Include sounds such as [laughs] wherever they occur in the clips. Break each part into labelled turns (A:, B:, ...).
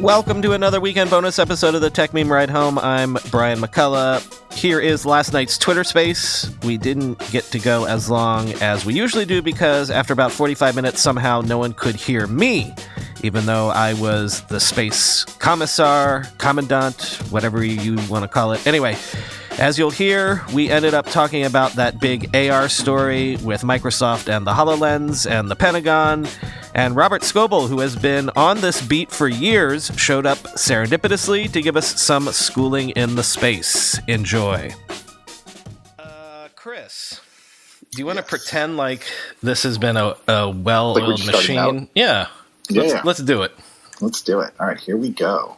A: Welcome to another weekend bonus episode of the Techmeme Ride Home. I'm Brian McCullough. Here is last night's Twitter space. We didn't get to go as long as we usually do because after about 45 minutes, somehow no one could hear me, even though I was the space commissar, commandant, whatever you want to call it. Anyway, as you'll hear, we ended up talking about that big AR story with Microsoft and the HoloLens and the Pentagon. And Robert Scoble, who has been on this beat for years, showed up serendipitously to give us some schooling in the space. Enjoy. Uh, Chris, do you want to pretend like this has been a, a well oiled
B: just starting
A: machine? Yeah.
B: Yeah,
A: Let's,
B: yeah.
A: let's do it.
B: Let's do it. All right, here we go.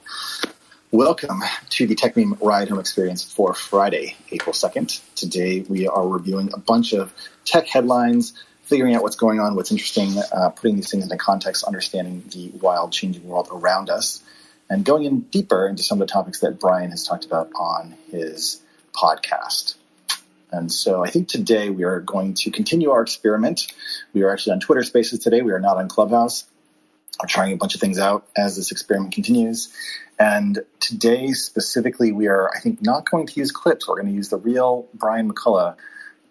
B: Welcome to the Techmeme Ride Home Experience for Friday, April 2nd. Today we are reviewing a bunch of tech headlines, figuring out what's going on, what's interesting, uh, putting these things into context, understanding the wild, changing world around us, and going in deeper into some of the topics that Brian has talked about on his podcast. And so I think today we are going to continue our experiment. We are actually on Twitter Spaces today. We are not on Clubhouse. We're trying a bunch of things out as this experiment continues. And today, specifically, we are, I think, not going to use clips. We're going to use the real Brian McCullough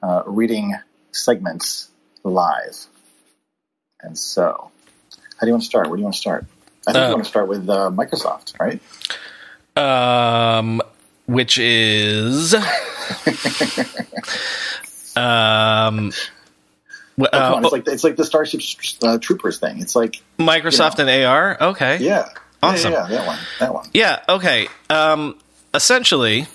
B: uh, reading segments live. And so, how do you want to start? Where do you want to start? I think
A: Uh,
B: you want to start with uh, Microsoft, right?
A: Um, which is [laughs] um,
B: Oh,
A: uh,
B: it's like it's like the Starship uh, Troopers thing. It's like,
A: Microsoft and AR. Okay,
B: yeah,
A: Awesome.
B: yeah, yeah, that one, that one.
A: Yeah, okay. Um, essentially,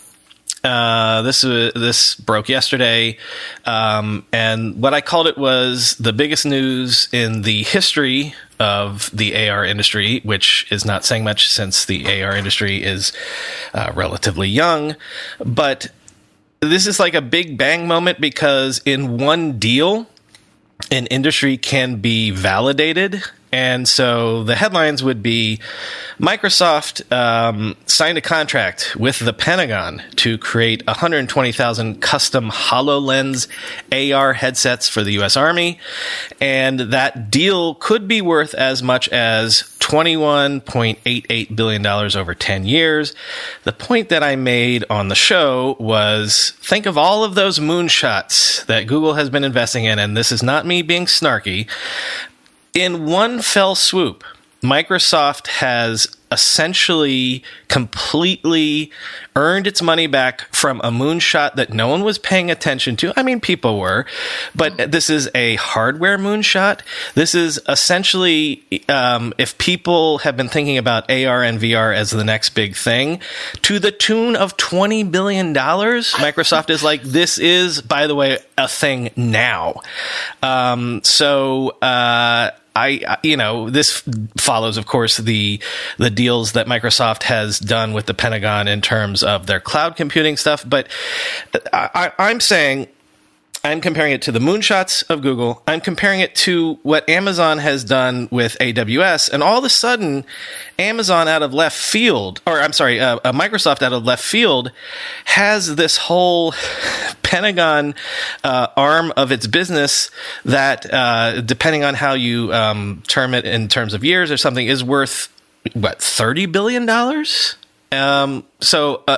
A: uh, this uh, this broke yesterday, um, and what I called it was the biggest news in the history of the AR industry, which is not saying much since the AR industry is uh, relatively young, but this is like a big bang moment because in one deal, an industry can be validated. And so the headlines would be Microsoft um, signed a contract with the Pentagon to create 120,000 custom HoloLens AR headsets for the U.S. Army. And that deal could be worth as much as $21.88 billion over 10 years. The point that I made on the show was think of all of those moonshots that Google has been investing in, and this is not me being snarky. In one fell swoop, Microsoft has essentially completely earned its money back from a moonshot that no one was paying attention to. I mean, people were, but this is a hardware moonshot. This is essentially, um, if people have been thinking about AR and VR as the next big thing, to the tune of $20 billion, Microsoft is like, this is, by the way, a thing now. Um, so, uh, I, you know, this follows, of course, the the deals that Microsoft has done with the Pentagon in terms of their cloud computing stuff. But I, I, I'm saying I'm comparing it to the moonshots of Google. I'm comparing it to what Amazon has done with AWS. And all of a sudden, Amazon out of left field, or I'm sorry, uh, uh, Microsoft out of left field has this whole [laughs] Pentagon uh, arm of its business that, uh, depending on how you um, term it in terms of years or something, is worth what thirty billion dollars. Um, so uh,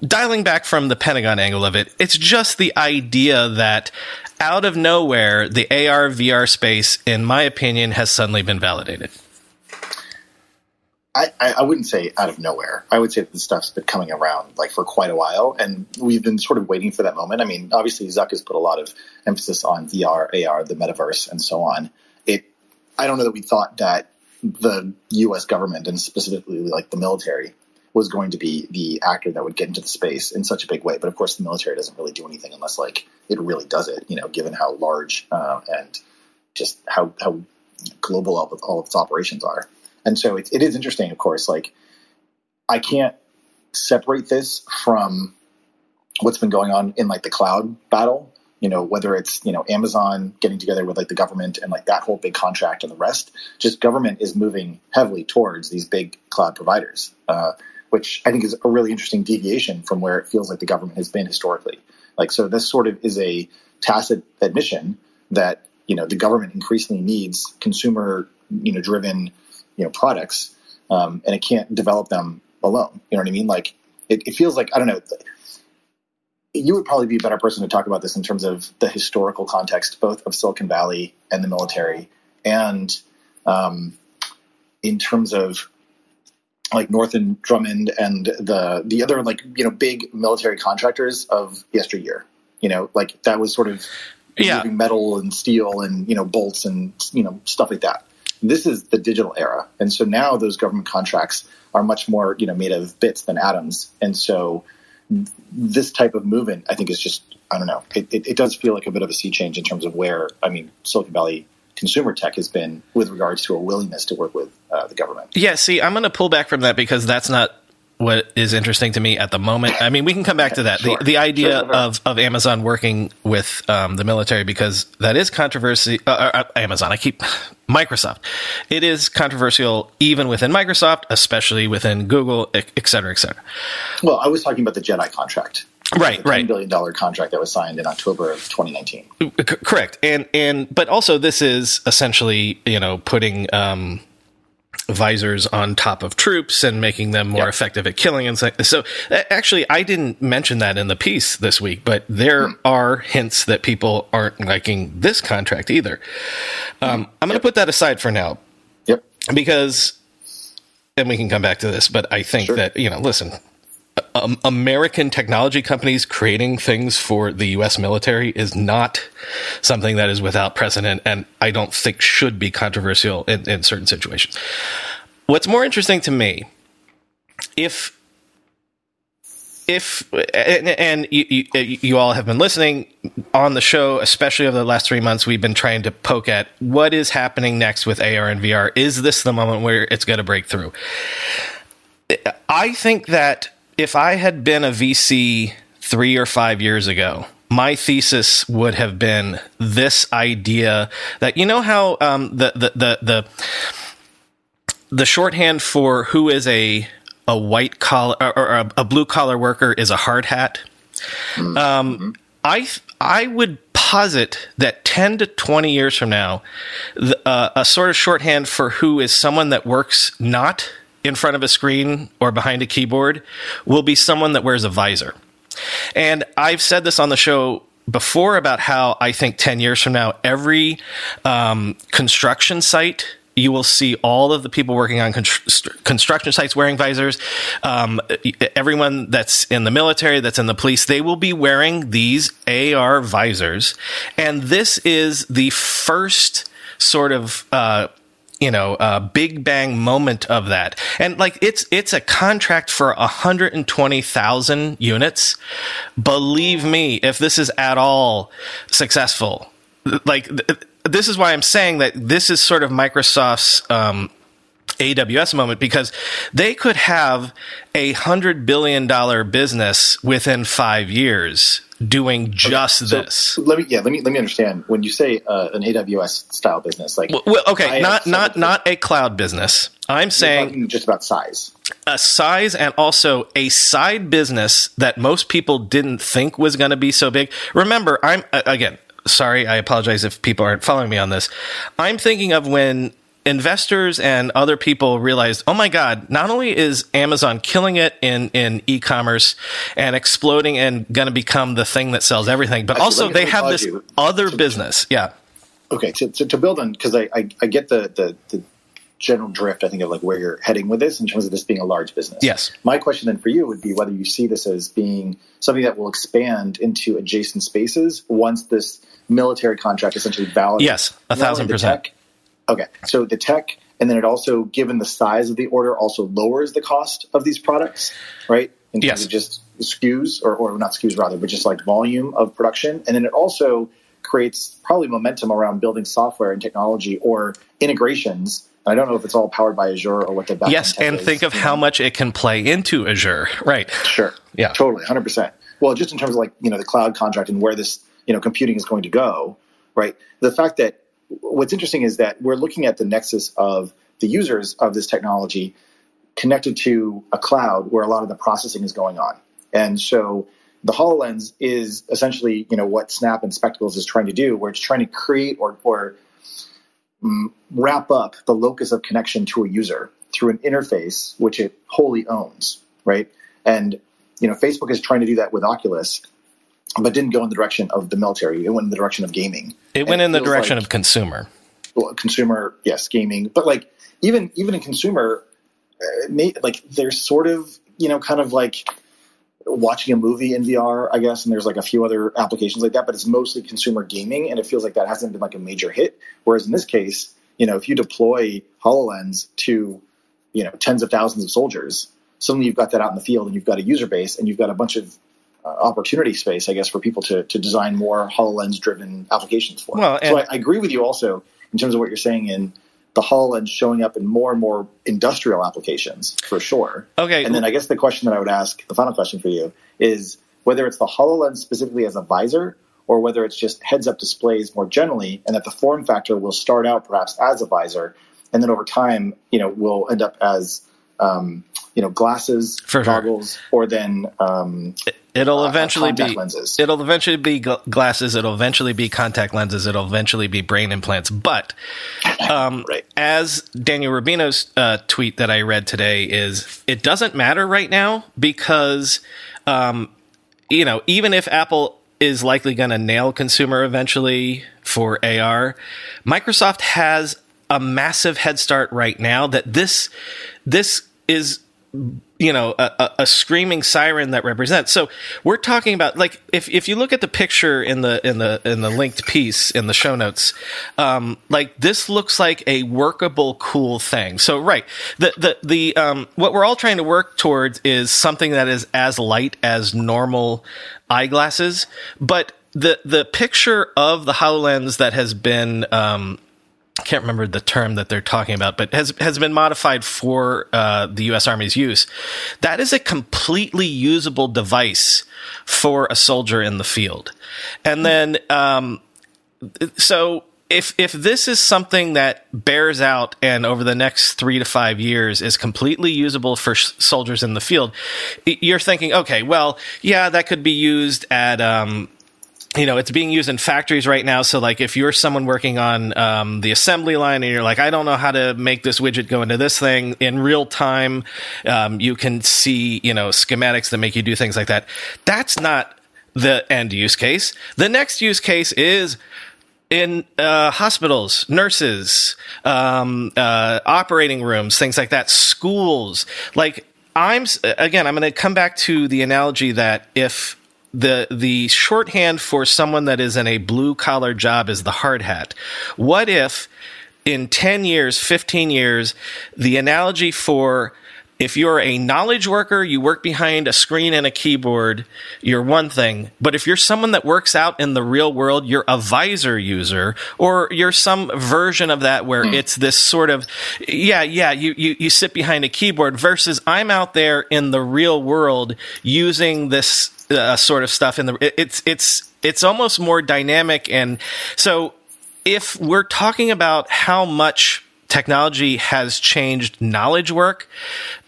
A: dialing back from the Pentagon angle of it, it's just the idea that out of nowhere, the AR VR space, in my opinion, has suddenly been validated.
B: I, I wouldn't say out of nowhere. I would say that the stuff's been coming around like for quite a while, and we've been sort of waiting for that moment. I mean, obviously, Zuck has put a lot of emphasis on VR, AR, the metaverse, and so on. It, I don't know that we thought that the U.S. government and specifically like the military was going to be the actor that would get into the space in such a big way. But of course, the military doesn't really do anything unless like it really does it. You know, given how large uh, and just how how global all of, all of its operations are. And so it, it is interesting, of course. Like I can't separate this from what's been going on in like the cloud battle. You know, whether it's you know Amazon getting together with like the government and like that whole big contract and the rest. Just government is moving heavily towards these big cloud providers, uh, which I think is a really interesting deviation from where it feels like the government has been historically. Like, so this sort of is a tacit admission that you know the government increasingly needs consumer you know driven you know products, um, and it can't develop them alone. You know what I mean? Like, it, it feels like I don't know you would probably be a better person to talk about this in terms of the historical context, both of Silicon Valley and the military, and um, in terms of like Northrop Grumman and the the other like you know big military contractors of yesteryear. You know, like that was sort of
A: yeah.
B: moving metal and steel and you know bolts and you know stuff like that. This is the digital era, and so now those government contracts are much more you know made of bits than atoms, and so this type of movement, I think, is just I don't know. It, it, it, does feel like a bit of a sea change in terms of where I mean Silicon Valley consumer tech has been with regards to a willingness to work with uh, the government.
A: Yeah, see, I'm going to pull back from that because that's not what is interesting to me at the moment. I mean, we can come back to that. Sure. The, the idea sure, sure. of, of Amazon working with um, the military because that is controversy. Uh, uh, uh, Amazon, I keep [sighs] Microsoft. It is controversial even within Microsoft, especially within Google, et cetera, et cetera.
B: Well, I was talking about the JEDI contract.
A: Right, right.
B: Billion dollar contract that was signed in October of 2019. C-
A: correct. And, and, but also this is essentially, you know, putting, um, visors on top of troops and making them more yep. effective at killing and so, so actually i didn't mention that in the piece this week but there mm. are hints that people aren't liking this contract either um, i'm going to put that aside for now
B: yep
A: because and we can come back to this but i think sure. that you know listen um, American technology companies creating things for the U.S. military is not something that is without precedent, and I don't think should be controversial in, in certain situations. What's more interesting to me, if if and, and you, you, you, all have been listening on the show, especially over the last three months, we've been trying to poke at what is happening next with AR and VR. Is this the moment where it's going to break through? I think that if I had been a VC three or five years ago, my thesis would have been this idea that you know how um, the, the the the the shorthand for who is a a white collar or, a, a blue collar worker is a hard hat. Mm-hmm. Um, I I would posit that ten to twenty years from now, the, uh, a sort of shorthand for who is someone that works not in front of a screen or behind a keyboard will be someone that wears a visor. And I've said this on the show before about how I think 10 years from now, every um, construction site you will see all of the people working on construction sites wearing visors. Um, everyone that's in the military, that's in the police, they will be wearing these AR visors. And this is the first sort of uh, you know, uh, big bang moment of that. And like it's it's a contract for 120,000 units. Believe me, if this is at all successful, like th- this is why I'm saying that this is sort of Microsoft's um, AWS moment because they could have a hundred billion dollar business within five years doing just
B: okay, so
A: this.
B: Let me yeah, let me let me understand. When you say uh, an AWS style business, like
A: well, okay, not not not a cloud business. I'm saying
B: just about size.
A: A size and also a side business that most people didn't think was going to be so big. Remember, I'm again, sorry, I apologize if people aren't following me on this. I'm thinking of when investors and other people realized, oh my God, not only is Amazon killing it in, in e-commerce and exploding and going to become the thing that sells everything, but Actually, also me, they have this you. other business. Yeah.
B: Okay. To, to, to build on, because I, I, I, get the, the, the general drift, I think, of like where you're heading with this in terms of this being a large business.
A: Yes.
B: My question then for you would be whether you see this as being something that will expand into adjacent spaces once this military contract essentially validates.
A: Yes, a thousand percent.
B: Tech, Okay, so the tech, and then it also, given the size of the order, also lowers the cost of these products, right? In terms
A: yes.
B: of just SKUs, or, or not SKUs rather, but just like volume of production. And then it also creates probably momentum around building software and technology or integrations. I don't know if it's all powered by Azure or what the
A: yes, and is. think of how much it can play into Azure, right?
B: Sure, yeah, totally, hundred percent. Well, just in terms of like you know the cloud contract and where this you know computing is going to go, right? The fact that what's interesting is that we're looking at the nexus of the users of this technology connected to a cloud where a lot of the processing is going on. And so the HoloLens is essentially, you know, what Snap and Spectacles is trying to do, where it's trying to create or, or um, wrap up the locus of connection to a user through an interface which it wholly owns, right? And, you know, Facebook is trying to do that with Oculus, but didn't go in the direction of the military. It went in the direction of gaming.
A: It went in the direction like, of consumer.
B: Well, consumer, yes, gaming. But like even even in consumer, uh, may, like there's sort of you know kind of like watching a movie in VR, I guess, and there's like a few other applications like that, but it's mostly consumer gaming, and it feels like that hasn't been like a major hit. Whereas in this case, you know, if you deploy Hololens to you know tens of thousands of soldiers, suddenly you've got that out in the field, and you've got a user base, and you've got a bunch of uh, opportunity space, I guess, for people to to design more Hololens driven applications for. Well, so I, I agree with you also in terms of what you're saying in the HoloLens showing up in more and more industrial applications for sure.
A: Okay.
B: And then I guess the question that I would ask, the final question for you, is whether it's the HoloLens specifically as a visor or whether it's just heads up displays more generally, and that the form factor will start out perhaps as a visor, and then over time, you know, will end up as um, you know glasses, goggles, or then um,
A: it'll uh, eventually be lenses. It'll eventually be glasses. It'll eventually be contact lenses. It'll eventually be brain implants. But um, [laughs] right. as Daniel Rubino's uh, tweet that I read today is, it doesn't matter right now because um, you know even if Apple is likely going to nail consumer eventually for AR, Microsoft has a massive head start right now that this this is you know a, a, screaming siren that represents. So we're talking about like if, if you look at the picture in the in the in the linked piece in the show notes um, like this looks like a workable cool thing. So right the the the um, what we're all trying to work towards is something that is as light as normal eyeglasses. But the the picture of the hololens that has been um, I can't remember the term that they're talking about, but has has been modified for uh, the U.S. Army's use. That is a completely usable device for a soldier in the field, and then um, so if if this is something that bears out and over the next three to five years is completely usable for sh- soldiers in the field, you're thinking, okay, well, yeah, that could be used at um, you know, it's being used in factories right now. So, like, if you're someone working on um, the assembly line and you're like, I don't know how to make this widget go into this thing in real time, um, you can see, you know, schematics that make you do things like that. That's not the end use case. The next use case is in uh, hospitals, nurses, um, uh, operating rooms, things like that, schools. Like, I'm again, I'm going to come back to the analogy that if the the shorthand for someone that is in a blue collar job is the hard hat. What if in 10 years, 15 years, the analogy for if you're a knowledge worker, you work behind a screen and a keyboard, you're one thing. But if you're someone that works out in the real world, you're a visor user, or you're some version of that where mm. it's this sort of, yeah, yeah, you, you, you sit behind a keyboard versus I'm out there in the real world using this uh, sort of stuff in the it, it's it's it's almost more dynamic and so if we're talking about how much technology has changed knowledge work.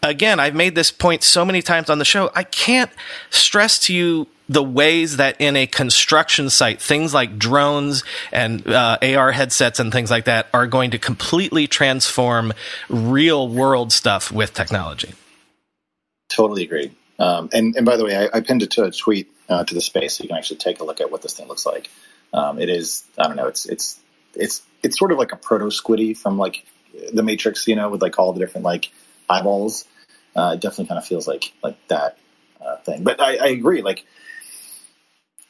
A: Again i've made this point so many times on the show. I can't stress to you the ways that in a construction site things like drones and uh, ar headsets and things like that are going to completely transform real world stuff with technology.
B: Totally agree. Um, and, and by the way, I, I pinned it to a tweet uh, to the space, so you can actually take a look at what this thing looks like. Um, it is, I don't know, it's it's it's it's sort of like a proto squiddy from like the Matrix, you know, with like all the different like eyeballs. Uh, it definitely kind of feels like like that uh, thing. But I, I agree, like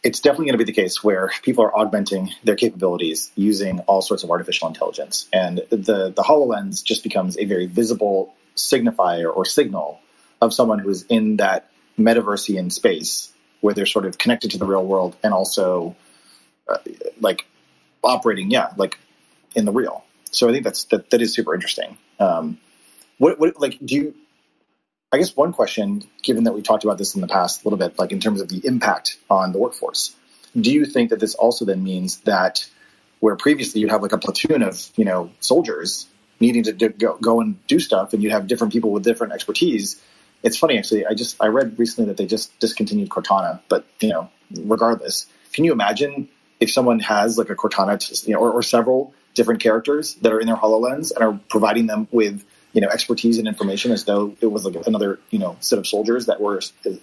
B: it's definitely going to be the case where people are augmenting their capabilities using all sorts of artificial intelligence, and the the Hololens just becomes a very visible signifier or signal of someone who is in that metaversian space where they're sort of connected to the real world and also uh, like operating, yeah, like in the real. So I think that's that that is super interesting. Um, what what like do you? I guess one question, given that we talked about this in the past a little bit, like in terms of the impact on the workforce, do you think that this also then means that where previously you'd have like a platoon of you know soldiers needing to go, go and do stuff, and you'd have different people with different expertise. It's funny actually. I just I read recently that they just discontinued Cortana, but you know, regardless, can you imagine if someone has like a Cortana, you know, or, or several different characters that are in their Hololens and are providing them with you know expertise and information as though it was like another you know set of soldiers that were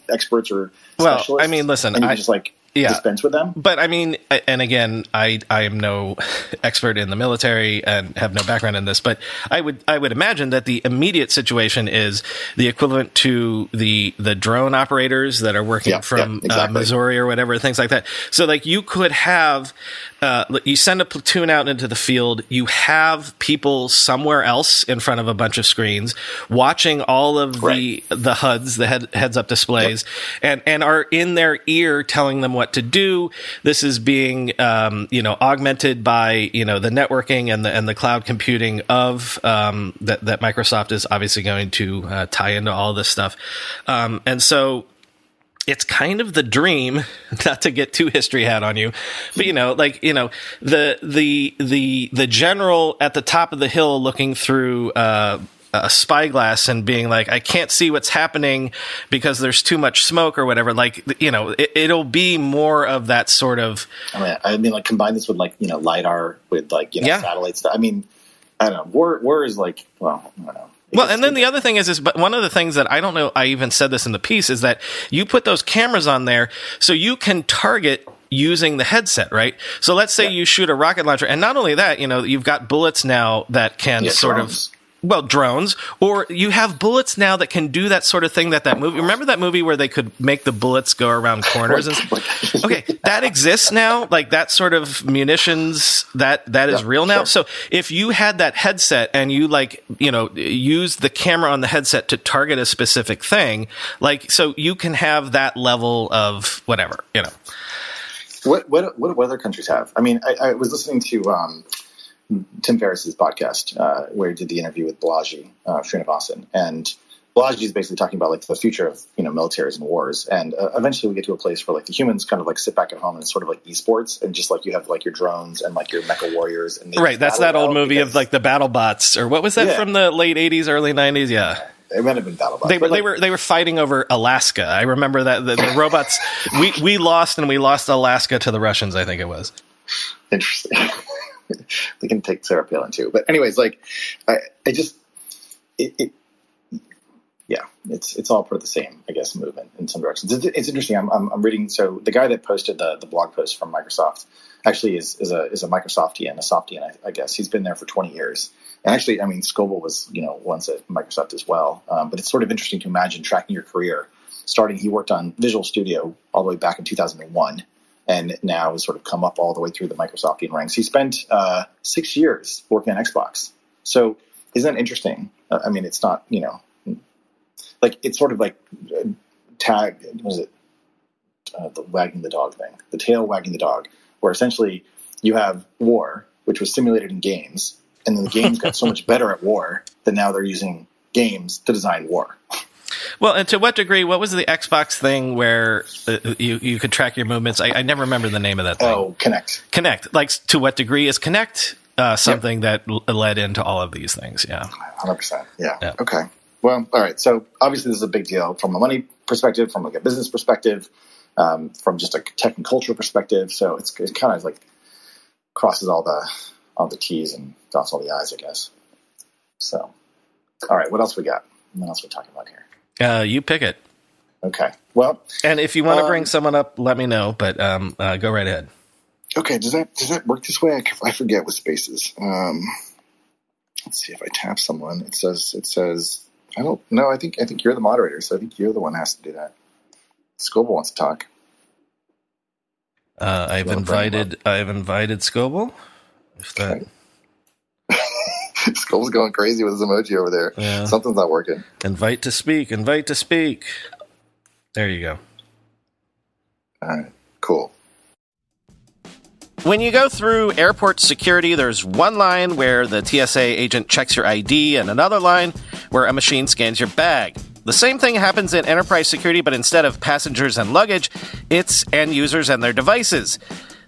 B: experts or
A: well i mean listen I,
B: just like
A: yeah.
B: dispense with them.
A: But I mean, and again, I I am no [laughs] expert in the military and have no background in this, but I would I would imagine that the immediate situation is the equivalent to the the drone operators that are working
B: Yeah,
A: from
B: yeah, exactly.
A: uh, Missouri or whatever, things like that. So like you could have. Uh, you send a platoon out into the field. You have people somewhere else in front of a bunch of screens watching all of
B: Right.
A: the the HUDs, the head, heads up displays, and and are in their ear telling them what to do. This is being um, you know augmented by you know the networking and the and the cloud computing of um, that that Microsoft is obviously going to uh, tie into all this stuff, um, and so it's kind of the dream [laughs] not to get too history hat on you but you know like you know the the the the general at the top of the hill looking through uh a spyglass and being like, I can't see what's happening because there's too much smoke or whatever. Like, you know, it, it'll be more of that sort of,
B: I mean, I mean, like combine this with like you know lidar with like you know
A: Yeah.
B: satellite stuff. I mean, I don't know. War war is like well, I don't know.
A: Well, and then the other thing is, is but one of the things that I don't know, I even said this in the piece, is that you put those cameras on there so you can target using the headset, right? So let's say you shoot a rocket launcher, and not only that, you know, you've got bullets now that can
B: Yeah,
A: sort
B: drones.
A: of. Well, drones, or you have bullets now that can do that sort of thing that that movie. Remember that movie where they could make the bullets go around [laughs] corners and okay, that exists now. Like that sort of munitions that that is
B: Yeah,
A: real now.
B: sure.
A: So if you had that headset and you like, you know, use the camera on the headset to target a specific thing, like so you can have that level of whatever, you know.
B: What what what do other countries have? I mean, I, I was listening to um, Tim Ferriss's podcast uh, where he did the interview with Balaji uh, Srinivasan, and Balaji is basically talking about like the future of you know militaries and wars, and uh, eventually we get to a place where like the humans kind of like sit back at home and it's sort of like esports, and just like you have like your drones and like your mecha warriors, and
A: Right, that's that old movie of like the battle bots or what was that
B: Yeah.
A: from the late 80s early 90s? Yeah.
B: it might have been battle bots.
A: They were
B: but,
A: they were they were fighting over Alaska. I remember that the, the robots we we lost and we lost Alaska to the Russians, I think it was.
B: interesting. We can take Sarah Palin too, but anyways, like I, I just it, it yeah, it's it's all part of the same, I guess, movement in some directions. It's, it's interesting. I'm, I'm I'm reading. So the guy that posted the the blog post from Microsoft actually is is a is a Microsoftian, a Softian, I, I guess. He's been there for 20 years. And actually, I mean, Scoble was you know once at Microsoft as well. Um, but it's sort of interesting to imagine tracking your career. Starting, he worked on Visual Studio all the way back in 2001 and now has sort of come up all the way through the Microsoftian ranks. He spent uh, six years working on Xbox. So isn't that interesting? Uh, I mean, it's not, you know, like it's sort of like uh, tag, what is it? Uh, the wagging the dog thing, the tail wagging the dog, where essentially you have war, which was simulated in games, and then the games got so [laughs] much better at war that now they're using games to design war.
A: Well, and to what degree? What was the Xbox thing where uh, you you could track your movements? I, I never remember the name of that thing.
B: Oh, Kinect.
A: Kinect. Like to what degree is Kinect uh, something that l- led into all of these things? Yeah.
B: Hundred percent. Yeah.
A: Yeah.
B: Okay. Well, all right. So obviously, this is a big deal from a money perspective, from like a business perspective, um, from just a tech and culture perspective. So it's, it kind of like crosses all the all the T's and dots all the I's, I guess. So, all right. What else we got? What else we talking about here?
A: Uh, you pick it.
B: Okay. Well,
A: And if you want to
B: Um,
A: bring someone up, let me know. But um, uh, go right ahead.
B: okay. Does that does that work this way? I, I forget with spaces. Um, let's see if I tap someone. It says it says I don't know. I think I think you're the moderator, so I think you're the one has to do that. Scoble wants to talk.
A: Uh, I've
B: Wanna bring him
A: invited. I've invited Scoble. If that,
B: Okay. [laughs] Skull's going crazy with his emoji over there.
A: Yeah.
B: Something's not working.
A: invite to speak. Invite to speak. There you go.
B: All right, cool.
A: when you go through airport security, there's one line where the TSA agent checks your ID and another line where a machine scans your bag. The same thing happens in enterprise security, but instead of passengers and luggage, it's end users and their devices.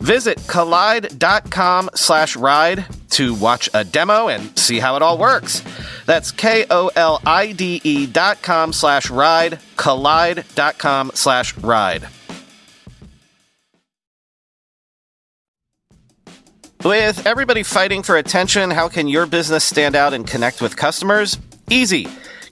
A: Visit kolide.com slash ride to watch a demo and see how it all works. That's K-O-L-I-D-E dot com slash ride, kolide.com slash ride. With everybody fighting for attention, how can your business stand out and connect with customers? Easy.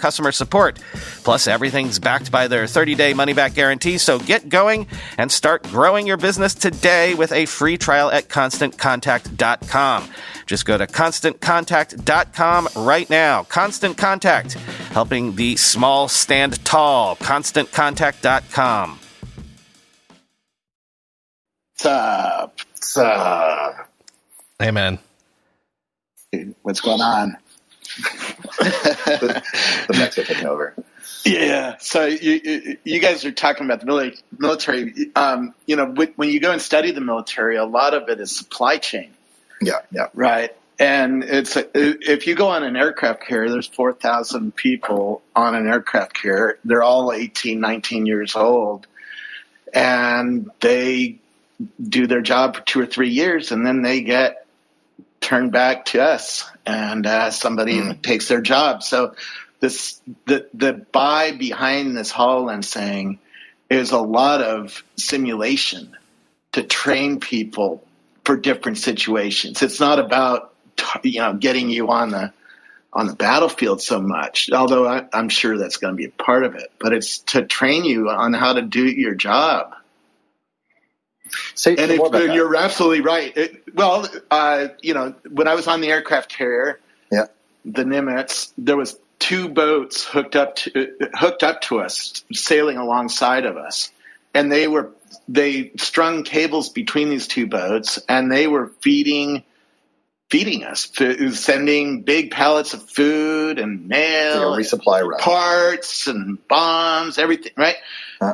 A: customer support. Plus, everything's backed by their 30 day money back guarantee, so get going and start growing your business today with a free trial at constantcontact.com. Just go to constantcontact.com right now. Constant Contact, helping the small stand tall. ConstantContact.com.
C: What's up? What's up?
A: Hey, man.
C: What's going on?
B: The, the Mex are taking over.
C: Yeah. So you you guys are talking about the military. Um, you know, when you go and study the military, a lot of it is supply chain.
B: Yeah, yeah.
C: Right. And it's if you go on an aircraft carrier, there's 4,000 people on an aircraft carrier. They're all 18, 19 years old. And they do their job for two or three years and then they get turned back to us and uh, somebody mm. takes their job. So this the the buy behind this HoloLens thing is a lot of simulation to train people for different situations. It's not about you know getting you on the on the battlefield so much, although I, am sure that's going to be a part of it. But it's to train you on how to do your job.
B: Say
C: and it, you're absolutely right. It, well, uh, you know, when I was on the aircraft carrier,
B: yeah,
C: the Nimitz, there was two boats hooked up to hooked up to us, sailing alongside of us, and they were they strung cables between these two boats and they were feeding feeding us, sending big pallets of food and mail,
B: resupply run.
C: parts and bombs, everything, right?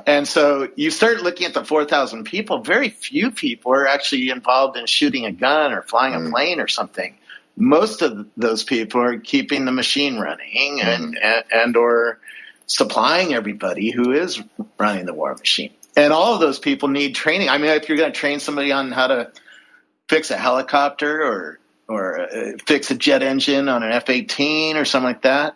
C: And so you start looking at the 4,000 people, very few people are actually involved in shooting a gun or flying a plane or something. Most of those people are keeping the machine running mm. and, and, and or supplying everybody who is running the war machine and all of those people need training. I mean, if you're going to train somebody on how to fix a helicopter or or uh, fix a jet engine on an F-18 or something like that,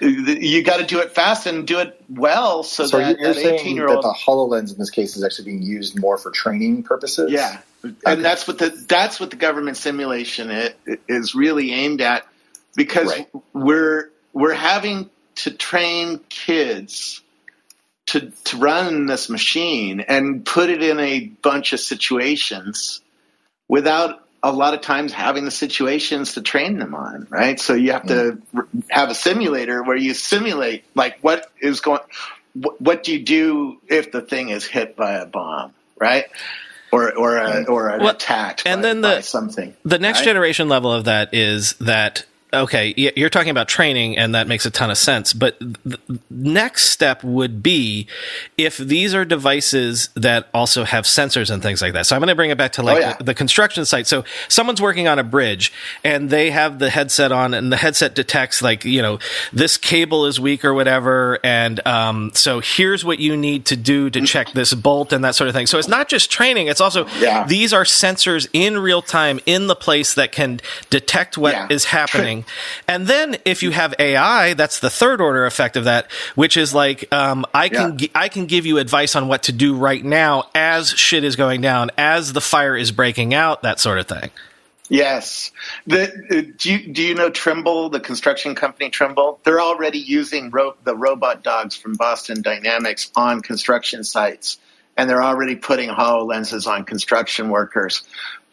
C: you got to do it fast and do it well. So,
B: so
C: that,
B: you're
C: that
B: saying
C: that
B: the Hololens in this case is actually being used more for training purposes.
C: Yeah, okay. and that's what the that's what the government simulation it, it is really aimed at because right. we're we're having to train kids to, to run this machine and put it in a bunch of situations without a lot of times having the situations to train them on, right? So you have to mm. have a simulator where you simulate like what is going, wh- what do you do if the thing is hit by a bomb, right? Or or a, mm. or an
A: Well,
C: attacked
A: and
C: by,
A: then the-
C: by something.
A: The next
C: right?
A: generation level of that is that okay, you're talking about training, and that makes a ton of sense. But the next step would be if these are devices that also have sensors and things like that. So I'm going to bring it back to like
C: Oh, yeah.
A: the, the construction site. So someone's working on a bridge, and they have the headset on, and the headset detects like you know this cable is weak or whatever, and um, so here's what you need to do to check this bolt and that sort of thing. So it's not just training; it's also
C: Yeah.
A: these are sensors in real time in the place that can detect what is
C: Yeah.
A: Happening. and then if you have AI, that's the third order effect of that, which is like um, I can
C: Yeah.
A: I can give you advice on what to do right now as shit is going down, as the fire is breaking out, that sort of thing.
C: Yes. The, uh, do you do you know Trimble, the construction company Trimble? They're already using ro- the robot dogs from Boston Dynamics on construction sites, and they're already putting HoloLenses on construction workers.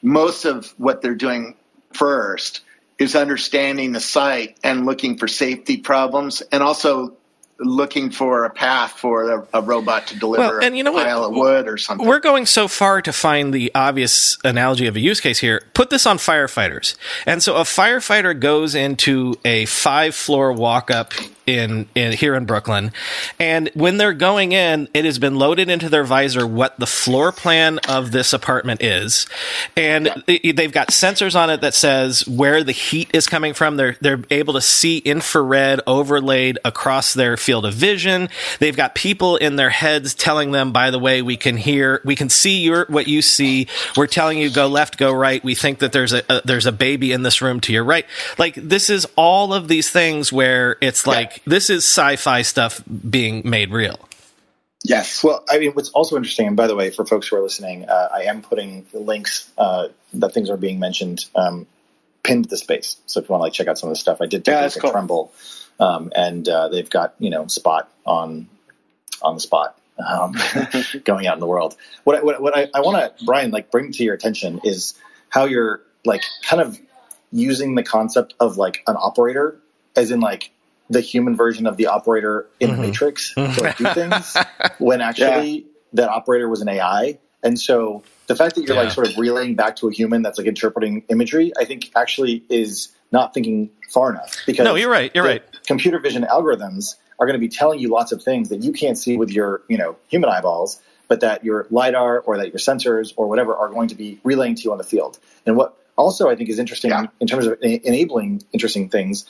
C: Most of what they're doing first is understanding the site and looking for safety problems, and also looking for a path for a, a robot to deliver
A: Well, and you know
C: a
A: what?
C: pile of wood or something.
A: We're going so far to find the obvious analogy of a use case here. Put this on firefighters. And so a firefighter goes into a five floor walk up in, in here in Brooklyn. And when they're going in, it has been loaded into their visor what the floor plan of this apartment is. And they- they've got sensors on it that says where the heat is coming from. They're, they're able to see infrared overlaid across their field of vision. They've got people in their heads telling them, by the way, we can hear, we can see your, what you see. We're telling you go left, go right. We think that there's a, a there's a baby in this room to your right. Like this is all of these things where it's like, this is sci-fi stuff being made real.
B: Yes. Well, I mean, what's also interesting, and by the way, for folks who are listening, uh, I am putting the links uh, that things are being mentioned um, pinned to the space. So if you want to like check out some of the stuff, I did take
C: Yeah,
B: a
C: that's
B: look
C: cool.
B: at Trimble, um, and uh, they've got you know spot on on the spot um, [laughs] going out in the world. What I, what, what I, I want to Brian like bring to your attention is how you're like kind of using the concept of like an operator as in like the human version of the operator in
A: Mhm.
B: Matrix to like, do [laughs] things when actually that operator was an AI. And so the fact that you're
A: Yeah.
B: like sort of relaying back to a human that's like interpreting imagery, I think actually is not thinking far enough. Because
A: No, you're right. You're right.
B: Computer vision algorithms are going to be telling you lots of things that you can't see with your, you know, human eyeballs, but that your lidar or that your sensors or whatever are going to be relaying to you on the field. And what also I think is interesting
C: Yeah.
B: in terms of en- enabling interesting things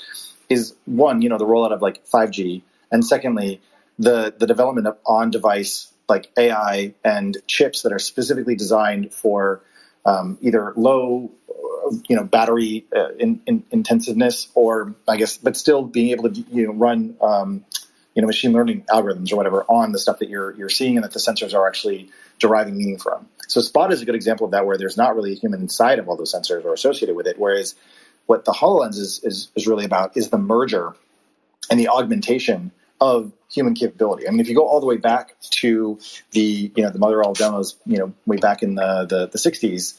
B: is one, you know, the rollout of like 5G, and secondly, the the development of on device like AI and chips that are specifically designed for um, either low, you know, battery uh, in, in, intensiveness, or I guess, but still being able to you know run um, you know machine learning algorithms or whatever on the stuff that you're you're seeing and that the sensors are actually deriving meaning from. So Spot is a good example of that, where there's not really a human inside of all those sensors or associated with it, whereas what the HoloLens is, is, is really about is the merger and the augmentation of human capability. I mean, if you go all the way back to the, you know, the mother all demos, you know, way back in the, the, the 60s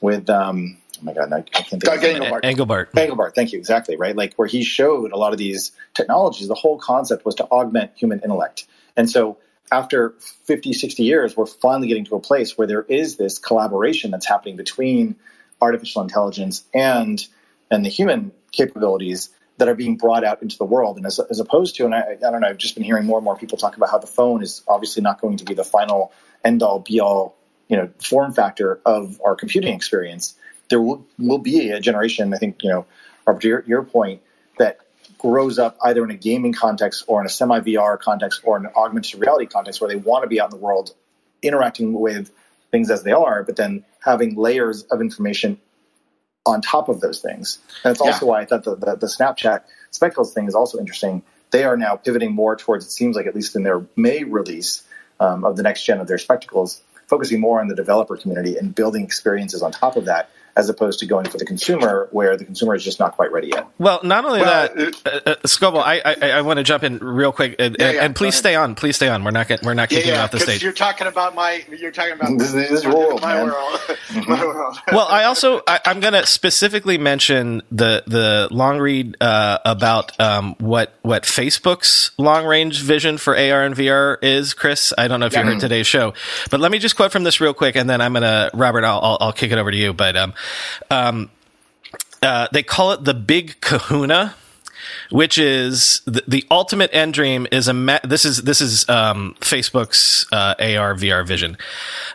B: with, um, oh my God, I, I can't think
C: Doug
B: of his name.
C: Engelbart.
A: Engelbart.
B: Engelbart, thank you, exactly, right? Like where he showed a lot of these technologies, the whole concept was to augment human intellect. And so after 50, 60 years, we're finally getting to a place where there is this collaboration that's happening between artificial intelligence and and the human capabilities that are being brought out into the world. And as, as opposed to, and I, I don't know, I've just been hearing more and more people talk about how the phone is obviously not going to be the final end all be all, you know, form factor of our computing experience. There will, will be a generation, I think, you know, Robert, your, your point, that grows up either in a gaming context or in a semi VR context or an augmented reality context where they want to be out in the world interacting with things as they are, but then having layers of information on top of those things. And it's also why I thought the, the, the Snapchat Spectacles thing is also interesting. They are now pivoting more towards, it seems like, at least in their May release um, of the next gen of their spectacles, focusing more on the developer community and building experiences on top of that as opposed to going for the consumer, where the consumer is just not quite ready yet.
A: Well, not only
C: Well,
A: that, uh, uh, Scoble, I, I, I want to jump in real quick, and,
C: Yeah, yeah,
A: and please stay on. Please stay on. We're not get, we're not
C: Yeah,
A: kicking you
C: yeah,
A: off the stage.
C: you're talking about my. You're talking about
B: This is- this is your world,
C: my
B: man.
C: world. my world. [laughs]
A: well, I also I, I'm going to specifically mention the the long read uh, about um, what what Facebook's long range vision for AR and VR is. Chris, I don't know if you heard today's show, but let me just quote from this real quick, and then I'm going to Robert. I'll, I'll I'll kick it over to you. But um, um, uh, they call it the Big Kahuna. Which is the, the ultimate end dream is a ma- this is this is um, Facebook's uh, AR VR vision.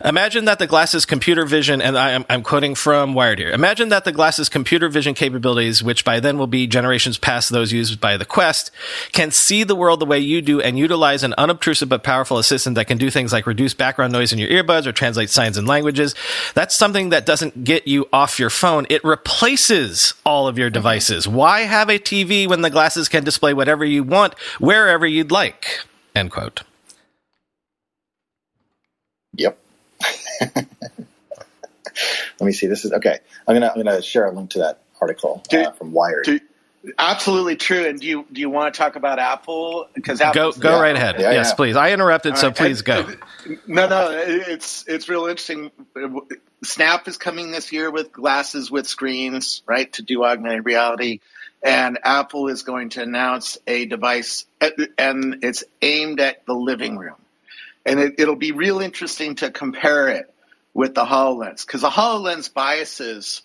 A: Imagine that the glasses computer vision, and I am I'm quoting from Wired here. Imagine that the glasses computer vision capabilities, which by then will be generations past those used by the Quest, can see the world the way you do and utilize an unobtrusive but powerful assistant that can do things like reduce background noise in your earbuds or translate signs and languages. That's something that doesn't get you off your phone. It replaces all of your devices. Why have a TV when the glasses can display whatever you want, wherever you'd like? End quote.
B: Yep. [laughs] Let me see. This is okay. I'm gonna I'm gonna share a link to that article
C: Do-
B: uh, from Wired.
C: Do- absolutely true. And do you do you want to talk about Apple? Because
A: Go
C: Apple's
A: go
B: yeah.
A: right ahead.
B: Yeah,
A: yes,
B: yeah.
A: please. I interrupted, so
C: All right.
A: please
C: And-
A: go.
C: No, no, it's it's real interesting. Snap is coming this year with glasses with screens, right, to do augmented reality, and Apple is going to announce a device, and it's aimed at the living room, and it, it'll be real interesting to compare it with the Hololens because the Hololens biases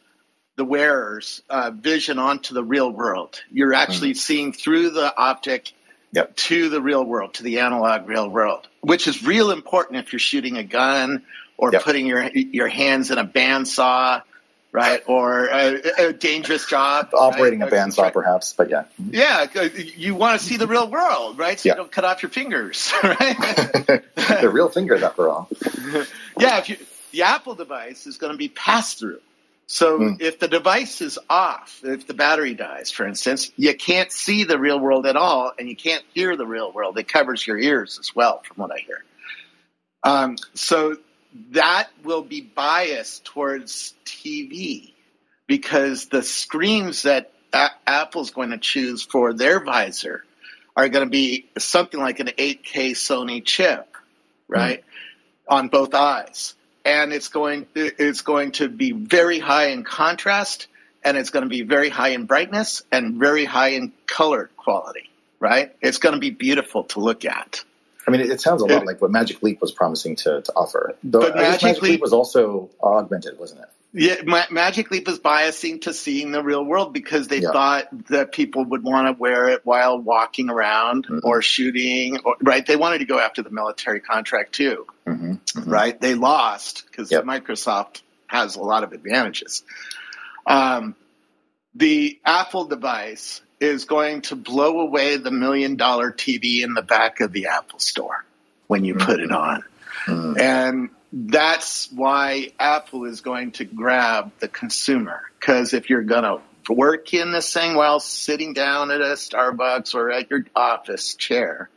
C: the wearer's uh, vision onto the real world. You're actually seeing through the optic
B: Yep.
C: to the real world, to the analog real world, which is real important if you're shooting a gun or
B: Yep.
C: putting your your hands in a bandsaw, right, or a, a dangerous job. [laughs]
B: Operating
C: right?
B: a bandsaw, perhaps, but yeah.
C: Yeah, you want to see the real world, right? So
B: Yeah.
C: you don't cut off your fingers, [laughs] [laughs] right?
B: the real fingers, after all.
C: yeah, if you, the Apple device is going to be pass through. So
B: Mm.
C: if the device is off, if the battery dies, for instance, you can't see the real world at all, and you can't hear the real world. It covers your ears as well, from what I hear. Um, so that will be biased towards TV because the screens that A- Apple's going to choose for their visor are going to be something like an 8K Sony chip, right, on both eyes, and it's going it's going to be very high in contrast, and it's going to be very high in brightness and very high in color quality, right? It's going to be beautiful to look at.
B: I mean, it, it sounds a lot like what Magic Leap was promising to, to offer. Though,
C: But Magic
B: Magic Leap
C: Leap-
B: was also augmented, wasn't it?
C: Yeah, Ma- Magic Leap was biasing to seeing the real world because they
B: Yeah.
C: thought that people would want to wear it while walking around
B: Mhm.
C: or shooting, or, right? They wanted to go after the military contract too,
B: Mm-hmm.
C: right? They lost because
B: Yep.
C: Microsoft has a lot of advantages. Um, the Apple device is going to blow away the million dollar TV in the back of the Apple store when you put it on.
B: Mm-hmm.
C: And that's why Apple is going to grab the consumer. Because if you're going to work in this thing while sitting down at a Starbucks or at your office chair,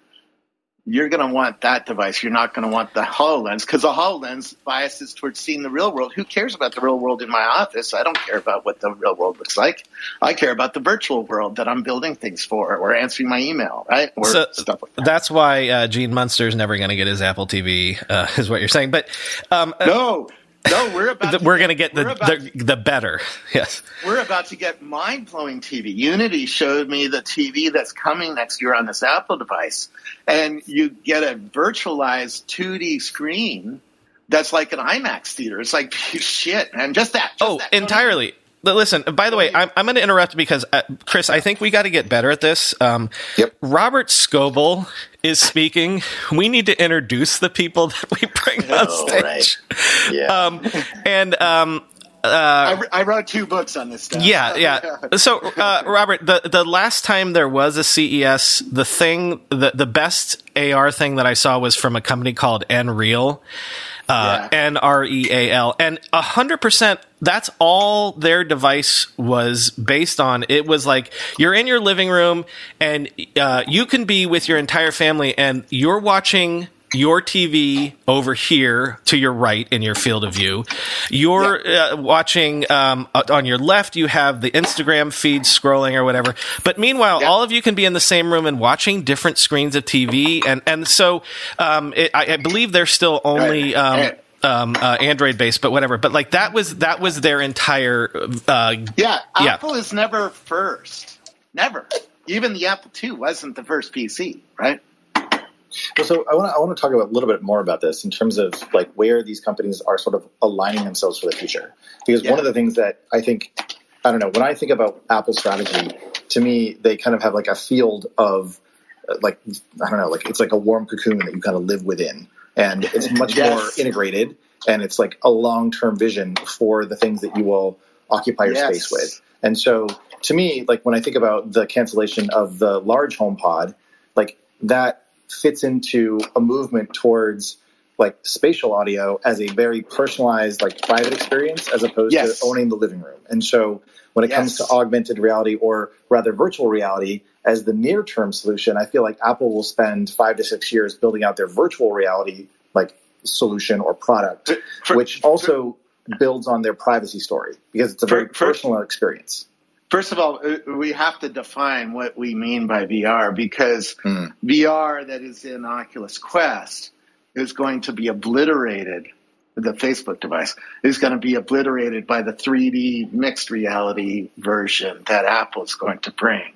C: you're going to want that device. You're not going to want the HoloLens because the HoloLens biases towards seeing the real world. Who cares about the real world in my office? I don't care about what the real world looks like. I care about the virtual world that I'm building things for or answering my email, right? Or
A: So
C: stuff like that.
A: that's why uh, Gene Munster's never going to get his Apple TV, uh, [laughs] is what you're saying. But um, uh,
C: No, no, we're about
A: we're going to get the, the the better. Yes.
C: we're about to get mind blowing TV. Unity showed me the TV that's coming next year on this Apple device, and you get a virtualized 2D screen that's like an IMAX theater. It's like [laughs] shit, man. Just that. Just
A: Oh,
C: that.
A: entirely. But Listen, by the way, I'm, I'm going to interrupt because, uh, Chris, I think we got to get better at this. Um,
B: Yep.
A: Robert Scoble is speaking. We need to introduce the people that we bring on
C: Oh,
A: stage.
B: right. Yeah.
A: Um, and um,
C: I, I wrote two books on this stuff.
A: yeah, [laughs] yeah. So, uh, Robert, the the last time there was a CES, the thing, the the best AR thing that I saw was from a company called Nreal. Uh,
C: Yeah.
A: N R E A L, and a hundred percent. That's all their device was based on. It was like you're in your living room, and uh, you can be with your entire family, and you're watching your TV over here to your right in your field of view. You're uh, watching um, on your left. You have the Instagram feed scrolling or whatever. But meanwhile, all of you can be in the same room and watching different screens of TV. And and so um, it, I, I, believe they're still only. Um, um, uh, Android based, but whatever. But like that was that was their entire. Uh,
C: yeah, Apple yeah. is never first. Never. Even the Apple II wasn't the first PC, right?
B: Well, so I want to I want to talk about a little bit more about this in terms of like where these companies are sort of aligning themselves for the future. Because yeah. one of the things that I think I don't know when I think about Apple strategy, to me they kind of have like a field of uh, like I don't know like it's like a warm cocoon that you kind of live within, and it's [laughs] much yes. more integrated and it's like a long term vision for the things that you will occupy your yes. space with. And so to me, like when I think about the cancellation of the large home pod, like that fits into a movement towards like spatial audio as a very personalized, like private experience as opposed yes. to owning the living room. And so when it yes. comes to augmented reality or rather virtual reality as the near term solution, I feel like Apple will spend five to six years building out their virtual reality like solution or product, for, which also for, builds on their privacy story because it's a very for, personal experience.
C: First of all, uh, we have to define what we mean by VR because mm. VR that is in Oculus Quest is going to be obliterated. The Facebook device is going to be obliterated by the 3D mixed reality version that Apple is going to bring.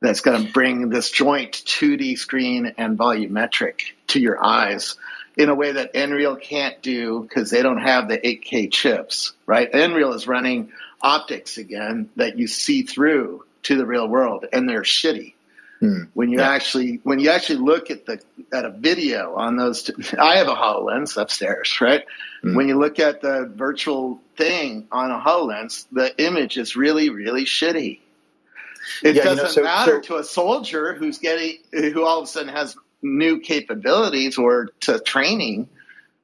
C: That's going to bring this joint 2D screen and volumetric to your eyes in a way that Nreal can't do because they don't have the 8K chips, right? Nreal is running optics again that you see through to the real world, and they're shitty. Hmm. When you yeah. actually when you actually look at the at a video on those, two, [laughs] I have a Hololens upstairs, right? Hmm. When you look at the virtual thing on a Hololens, the image is really really shitty. It yeah, doesn't you know, so, matter so, to a soldier who's getting who all of a sudden has new capabilities or to training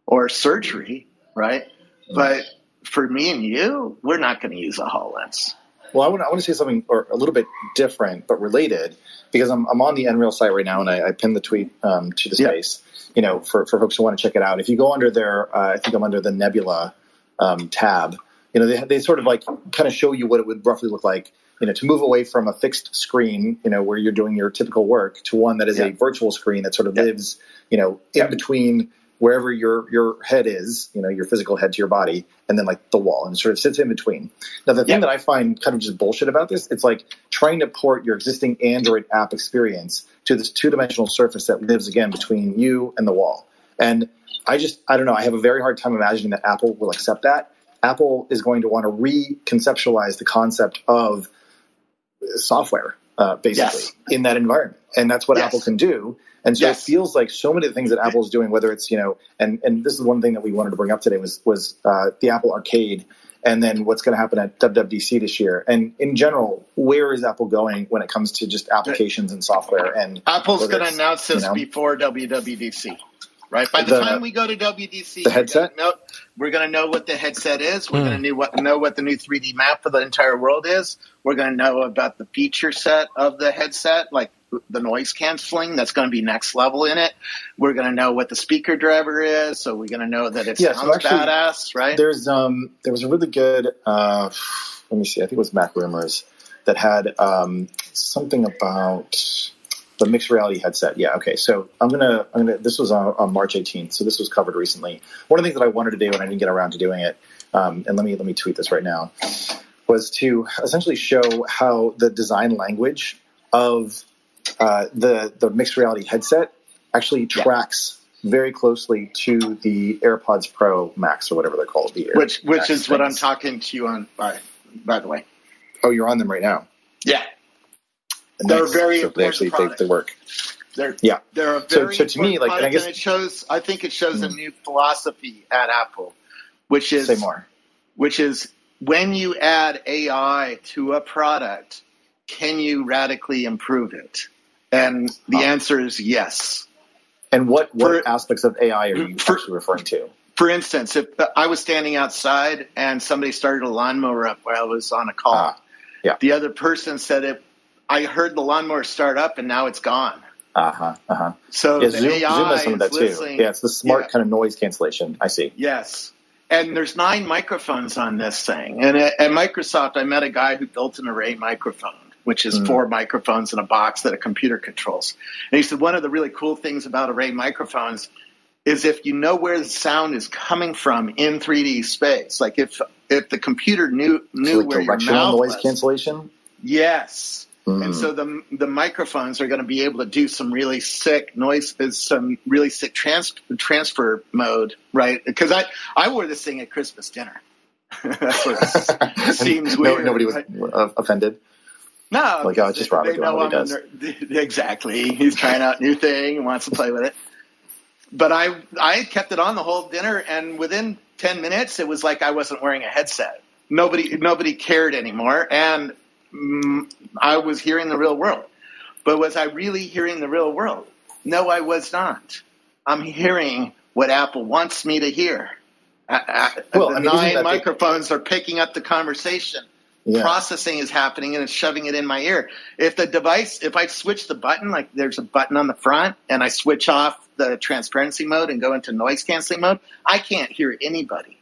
C: or surgery, right? Hmm. But for me and you, we're not going to use a HoloLens.
B: Well, I want, I want to say something or a little bit different but related because I'm, I'm on the Nreal site right now and I, I pinned the tweet um, to the space. You know, for, for folks who want to check it out. If you go under there, uh, I think I'm under the Nebula um, tab. You know, they they sort of like kind of show you what it would roughly look like. You know, to move away from a fixed screen, you know, where you're doing your typical work, to one that is yeah. a virtual screen that sort of yeah. lives, you know, in yeah. between wherever your your head is, you know, your physical head to your body, and then like the wall, and it sort of sits in between. Now, the thing yeah. that I find kind of just bullshit about this, it's like trying to port your existing Android app experience to this two dimensional surface that lives again between you and the wall. And I just, I don't know, I have a very hard time imagining that Apple will accept that. Apple is going to want to reconceptualize the concept of software, uh, basically, yes. in that environment. And that's what yes. Apple can do and so yes. it feels like so many of the things that Apple's doing, whether it's, you know, and, and this is one thing that we wanted to bring up today was, was uh, the Apple Arcade and then what's going to happen at WWDC this year. And in general, where is Apple going when it comes to just applications and software? And
C: Apple's going to announce this you know, before WWDC right? By the, the, time we go to WDC,
B: the headset,
C: know, we're going to know what the headset is. We're mm. going to know what, know what the new 3D map for the entire world is. We're going to know about the feature set of the headset, like the noise canceling. That's going to be next level in it. We're going to know what the speaker driver is, so we're going to know that it yeah, sounds so actually, badass, right?
B: There's um, there was a really good. Uh, let me see. I think it was Mac Rumors that had um, something about the mixed reality headset. Yeah. Okay. So I'm gonna. I'm gonna. This was on, on, March 18th. So this was covered recently. One of the things that I wanted to do and I didn't get around to doing it. Um, and let me let me tweet this right now. Was to essentially show how the design language of uh, the the mixed reality headset actually tracks yeah. very closely to the AirPods Pro Max or whatever they're called. The
C: which which Max is things. what I'm talking to you on. By by the way.
B: Oh, you're on them right now.
C: Yeah.
B: They're very so they actually they, they, work.
C: They're
B: yeah.
C: They're a very so, so to me, like, I guess it shows. I think it shows mm. a hmm. new philosophy at Apple, which is
B: say more.
C: Which is when you add AI to a product, can you radically improve it? And the answer is yes.
B: And what what for, aspects of AI are you for, actually referring to?
C: For instance, if I was standing outside and somebody started a lawnmower up while I was on a call, ah, yeah. the other person said it I heard the lawnmower start up and now it's gone.
B: Uh huh. Uh huh.
C: So
B: Yeah,
C: the
B: Zoom,
C: AI
B: Zoom has some of that
C: is
B: too. Yeah, it's the smart
C: Yeah.
B: kind of noise cancellation. I see.
C: Yes. And there's nine microphones on this thing. And at, at Microsoft, I met a guy who built an array microphone, which is four microphones in a box that a computer controls. And he said one of the really cool things about array microphones is if you know where the sound is coming from in 3D space, like if if the computer knew
B: So
C: knew
B: like
C: where your mouth
B: noise
C: was,
B: cancellation.
C: Yes.
B: Mm.
C: And so the the microphones are going to be able to do some really sick noise, is some really sick trans, transfer mode, right? Because I I wore this thing at Christmas dinner. [laughs] That's what it [laughs] seems
B: No-
C: weird.
B: nobody was
C: right?
B: uh, offended.
C: No,
B: like, oh, just Robert doing what he
C: I'm. [laughs] Exactly, he's trying out new thing and wants to play with it. But I I kept it on the whole dinner, and within ten minutes, it was like I wasn't wearing a headset. Nobody nobody cared anymore, and mm, I was hearing the real world. But was I really hearing the real world? No, I was not. I'm hearing what Apple wants me to hear.
B: Well,
C: the
B: I mean,
C: nine microphones are picking up the conversation
B: Yeah.
C: processing is happening and it's shoving it in my ear. If the device, if I switch the button, like there's a button on the front and I switch off the transparency mode and go into noise canceling mode, I can't hear anybody.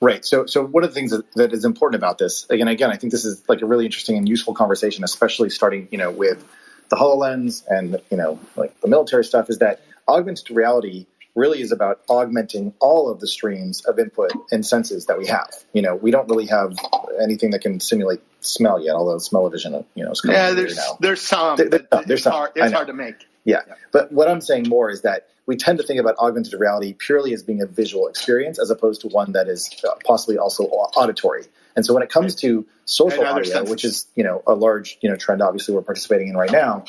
B: Right. So, so one of the things that, that is important about this, again, again, I think this is like a really interesting and useful conversation, especially starting, you know, with the Hololens and you know, like the military stuff, is that augmented reality really is about augmenting all of the streams of input and senses that we have. You know, we don't really have anything that can simulate smell yet, although smell-o-vision, you know, is coming
C: Yeah, there's there's some,
B: There- there-
C: but
B: there's
C: it's
B: some.
C: hard. It's hard to make.
B: Yeah. But what I'm saying more is that we tend to think about augmented reality purely as being a visual experience as opposed to one that is uh, possibly also auditory. And so when it comes to social audio,
C: senses.
B: which is, you know, a large, you know, trend obviously we're participating in right now,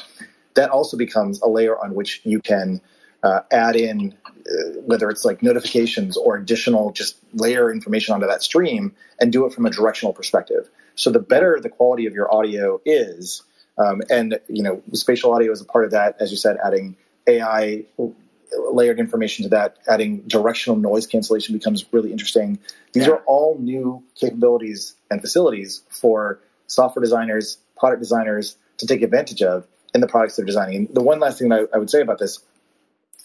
B: that also becomes a layer on which you can uh, add in uh, whether it's like notifications or additional just layer information onto that stream and do it from a directional perspective. So the better the quality of your audio is, um, and you know, spatial audio is a part of that. As you said, adding AI layered information to that, adding directional noise cancellation becomes really interesting. These
C: Yeah.
B: are all new capabilities and facilities for software designers, product designers to take advantage of in the products they're designing. And the one last thing that I, I would say about this,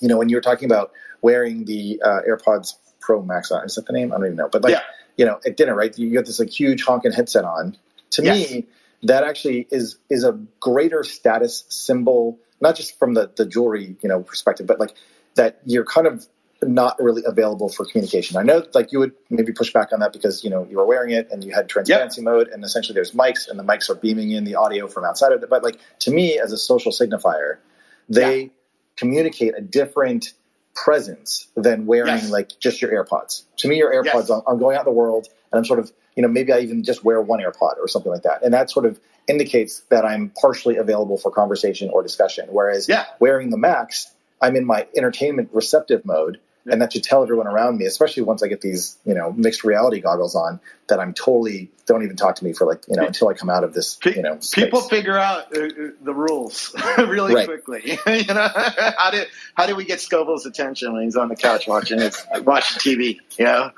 B: you know, when you were talking about wearing the uh, AirPods Pro Max on, is that the name? I don't even know. But like,
C: Yeah.
B: you know, at dinner, right? You got this like huge honking headset on. To
C: Yes.
B: me, that actually is is a greater status symbol, not just from the the jewelry, you know, perspective, but like that you're kind of not really available for communication. I know like you would maybe push back on that because you know you were wearing it and you had transparency mode and essentially there's mics and the mics are beaming in the audio from outside of it. But like to me as a social signifier, they communicate a different presence than wearing
C: Yes.
B: like just your AirPods. To me, your AirPods,
C: Yes.
B: I'm, I'm going out in the world and I'm sort of, you know, maybe I even just wear one AirPod or something like that. And that sort of indicates that I'm partially available for conversation or discussion. Whereas
C: Yeah.
B: wearing the Max, I'm in my entertainment receptive mode. And that should tell everyone around me, especially once I get these, you know, mixed reality goggles on, that I'm totally don't even talk to me for like, you know, until I come out of this, you know, space.
C: People figure out uh, uh, the rules [laughs] really
B: Right.
C: quickly. [laughs] you know, how do how do we get Scoble's attention when he's on the couch watching his, watching TV? You know,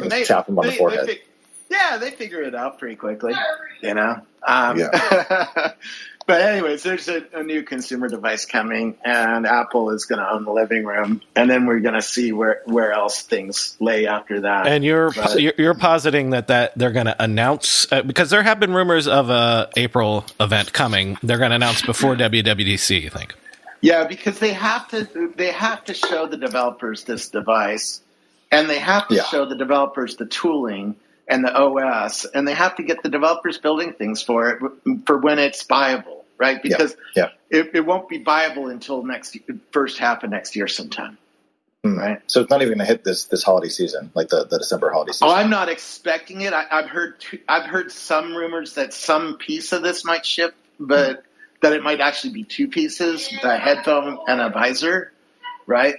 C: they,
B: tap him on the forehead.
C: fig- yeah, they figure it out pretty quickly. You know. Um, [laughs] but anyways, there's a, a new consumer device coming, and Apple is going to own the living room, and then we're going to see where where else things lay after that.
A: And you're
C: But-
A: you're, you're positing that that they're going to announce uh, because there have been rumors of a April event coming. They're going to announce before WWDC. You think?
C: Yeah, because they have to they have to show the developers this device, and they have to
B: Yeah.
C: show the developers the tooling and the OS, and they have to get the developers building things for it for when it's viable, right? Because
B: yeah.
C: It, it won't be viable until next first half of next year sometime,
B: Hmm.
C: right?
B: So it's not even going to hit this this holiday season, like the, the December holiday season.
C: Oh, I'm not expecting it. I, I've heard two, I've heard some rumors that some piece of this might ship, but that it might actually be two pieces: a headphone and a visor, right?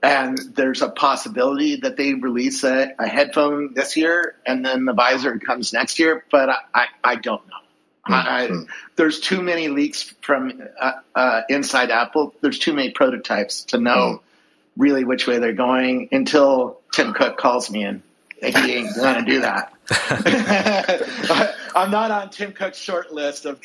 C: And there's a possibility that they release a, a headphone this year, and then the visor comes next year. But I, I, I don't know. I, I, there's too many leaks from uh, uh, inside Apple. There's too many prototypes to know really which way they're going until Tim Cook calls me and he [laughs] ain't gonna do that. [laughs] I'm not on Tim Cook's short list of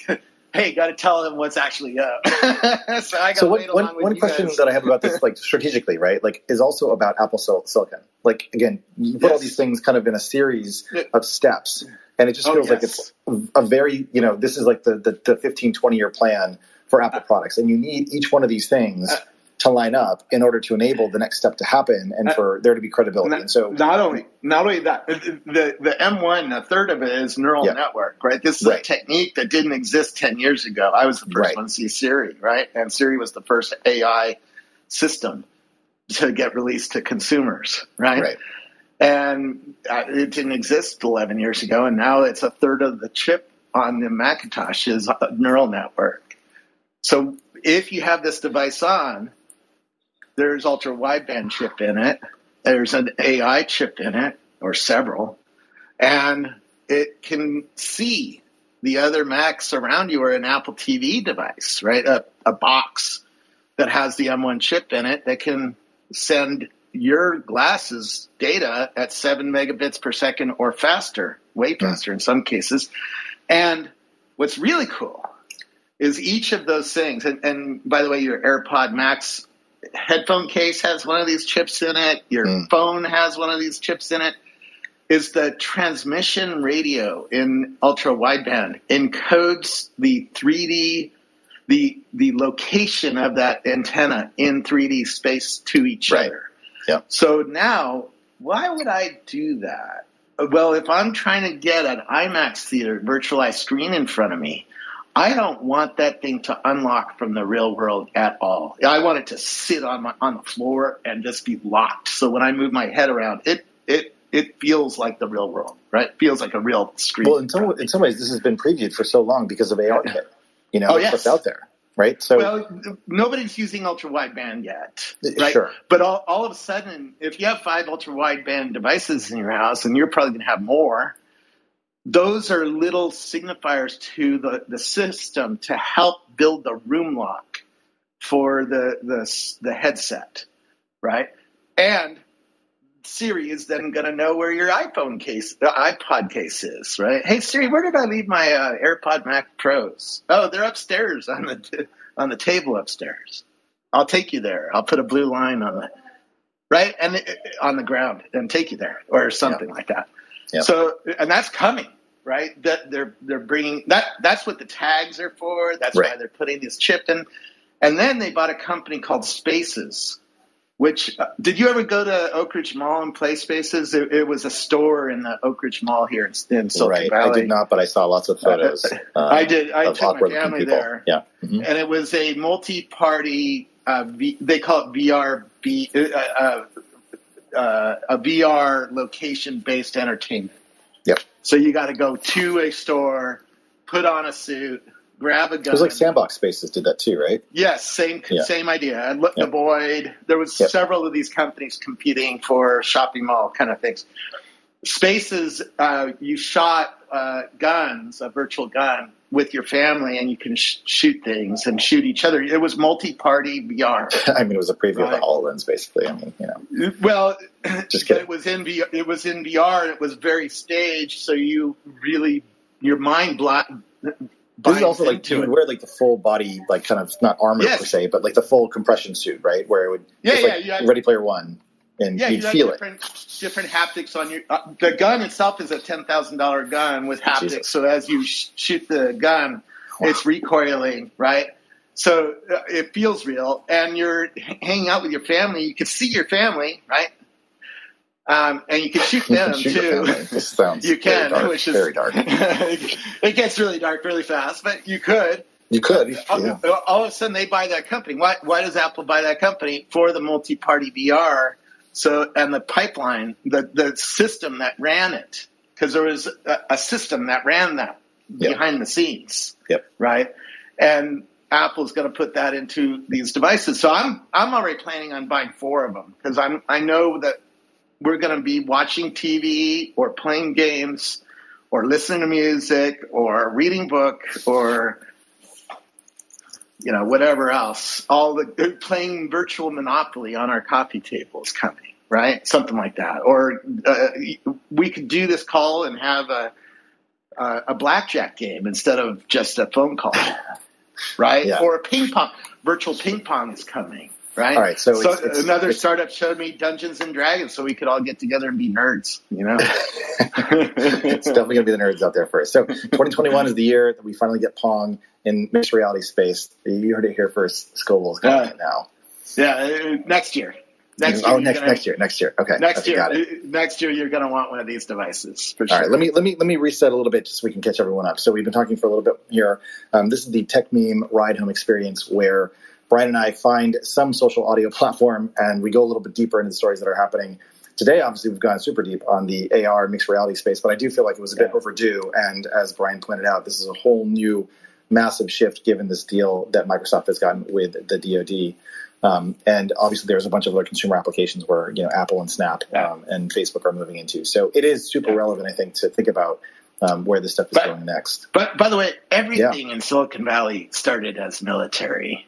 C: hey, got to tell him what's actually up. [laughs] so I got
B: So
C: to
B: one, one, one question
C: guys.
B: that I have about this, like strategically, right, like, is also about Apple Silicon. Like, again, you put all these things kind of in a series of steps, and it just
C: Oh,
B: feels like it's a very, you know, this is like the, the, the 15, 20 year plan for Apple products, and you need each one of these things
C: Uh,
B: to line up in order to enable the next step to happen and
C: Uh,
B: for there to be credibility.
C: Not,
B: And so,
C: not only not only that, the the M1, a third of it is neural
B: Yeah.
C: network, right? This is
B: Right.
C: a technique that didn't exist ten years ago. I was the first
B: Right.
C: one to see Siri, right? And Siri was the first AI system to get released to consumers, right?
B: right,
C: And uh, it didn't exist 11 years ago, and now it's a third of the chip on the Macintosh is a neural network. So if you have this device on, there's ultra wideband chip in it. There's an AI chip in it, or several, and it can see the other Macs around you or an Apple TV device, right? A, a box that has the M1 chip in it that can send your glasses data at seven megabits per second or faster, way faster in some cases. And what's really cool is each of those things, and, and by the way, your AirPod Max headphone case has one of these chips in it, your
B: Mm.
C: phone has one of these chips in it, is the transmission radio in ultra wideband encodes the 3D the the location of that antenna in 3D space to each
B: Right.
C: other.
B: Yep.
C: So now, why would I do that? Well, if I'm trying to get an IMAX theater virtualized screen in front of me, I don't want that thing to unlock from the real world at all. I want it to sit on my on the floor and just be locked. So when I move my head around, it it it feels like the real world, right? It feels like a real screen.
B: well, in some, in some ways, this has been previewed for so long because of ARKit. You know,
C: Oh,
B: it's
C: yes.
B: what's out there, right? So,
C: well, nobody's using ultra wideband yet,
B: Uh,
C: right?
B: sure.
C: But all, all of a sudden, if you have five ultra wideband devices in your house, and you're probably going to have more, those are little signifiers to the, the system to help build the room lock for the the, the headset, right? And Siri is then going to know where your iPhone case, the iPod case is, right? Hey Siri, where did I leave my uh, AirPod Mac Pros? Oh, they're upstairs on the t- on the table upstairs. I'll take you there. I'll put a blue line on the right and it, on the ground and take you there or something like that.
B: Yeah.
C: So and that's coming, right? That they're they're bringing that. That's what the tags are for. That's why they're putting this chip in. And then they bought a company called Spaces, which uh, did you ever go to Oak Ridge Mall and play Spaces? It, it was a store in the Oak Ridge Mall here in, in Silicon
B: right.
C: Valley.
B: I did not, but I saw lots of photos. [laughs] uh,
C: I did. I took my family there,
B: Yeah. Mhm.
C: and it was a multi-party. Uh, v, they call it VR. B, uh, uh, uh, a VR location-based entertainment.
B: Yep.
C: So you got to go to a store, put on a suit, grab a gun.
B: It was like Sandbox Spaces did that too, right?
C: Yes, same
B: Yeah.
C: same idea. And look,
B: Yep.
C: the Void. There was
B: Yep.
C: several of these companies competing for shopping mall kind of things. Spaces, uh, you shot uh, guns, a virtual gun, with your family, and you can sh- shoot things and shoot each other. It was multi-party VR. [laughs]
B: I mean, it was a preview of the HoloLens, basically. I mean, you know,
C: Well,
B: Just kidding.
C: it was in VR. It was in VR. And it was very staged, so you really your mind block.
B: This is also like you would wear like the full body, like kind of not armor
C: Yes.
B: per se, but like the full compression suit, right? Where it would,
C: Yeah, yeah,
B: like
C: had-
B: Ready Player One, and
C: Yeah,
B: you'd
C: you
B: feel it.
C: different different haptics on your. Uh, the gun itself is a ten thousand dollar gun with haptics.
B: Jesus.
C: So as you sh- shoot the gun, it's recoiling, right? So uh, it feels real, and you're h- hanging out with your family. You can see your family, right? Um, and you can shoot
B: You [laughs] can
C: them
B: shoot
C: too.
B: This sounds [laughs]
C: You can,
B: dark.
C: which is
B: very dark. [laughs]
C: it gets really dark really fast, but you could.
B: You could,
C: All,
B: yeah.
C: all of a sudden, they buy that company. Why? Why does Apple buy that company for the multi-party VR? So, and the pipeline, the the system that ran it, because there was a, a system that ran that
B: Yep.
C: behind the scenes,
B: Yep.
C: right? And Apple's going to put that into these devices. So I'm I'm already planning on buying four of them because I'm I know that we're going to be watching TV or playing games or listening to music or reading book or you know whatever else. All the playing virtual Monopoly on our coffee table is coming, right? Something like that. Or uh, we could do this call and have a uh, a blackjack game instead of just a phone call, right?
B: Yeah.
C: Or a ping pong, virtual ping pong is coming, right?
B: All right, so it's- it's-
C: another
B: it's-
C: startup showed me Dungeons and Dragons, so we could all get together and be nerds, you know? [laughs]
B: it's definitely going to be the nerds out there first. So 2021 is the year that we finally get Pong in mixed reality space. You heard it here first. Scoble's got it now.
C: yeah, uh, next year. Next
B: oh,
C: year,
B: next
C: gonna-
B: next year, next year. Okay,
C: Next
B: okay,
C: year, uh, next year, you're going to want one of these devices for
B: All
C: sure.
B: right, let me let me let me reset a little bit just so we can catch everyone up. So we've been talking for a little bit here. Um, this is the Techmeme Ride Home Experience, where Brian and I find some social audio [laughs] platform and we go a little bit deeper into the stories that are happening. Today, obviously, we've gone super deep on the AR mixed reality space, but I do feel like it was a bit overdue. And as Brian pointed out, this is a whole new massive shift given this deal that Microsoft has gotten with the DoD. Um, and obviously, there's a bunch of other consumer applications where you know Apple and Snap um, and Facebook are moving into. So it is super relevant, I think, to think about um, where this stuff is
C: But-
B: going next.
C: But by the way, everything in Silicon Valley started as military.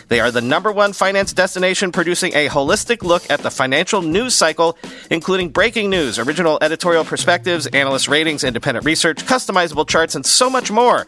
A: They are the number one finance destination producing a holistic look at the financial news cycle, including breaking news, original editorial perspectives, analyst ratings, independent research, customizable charts, and so much more.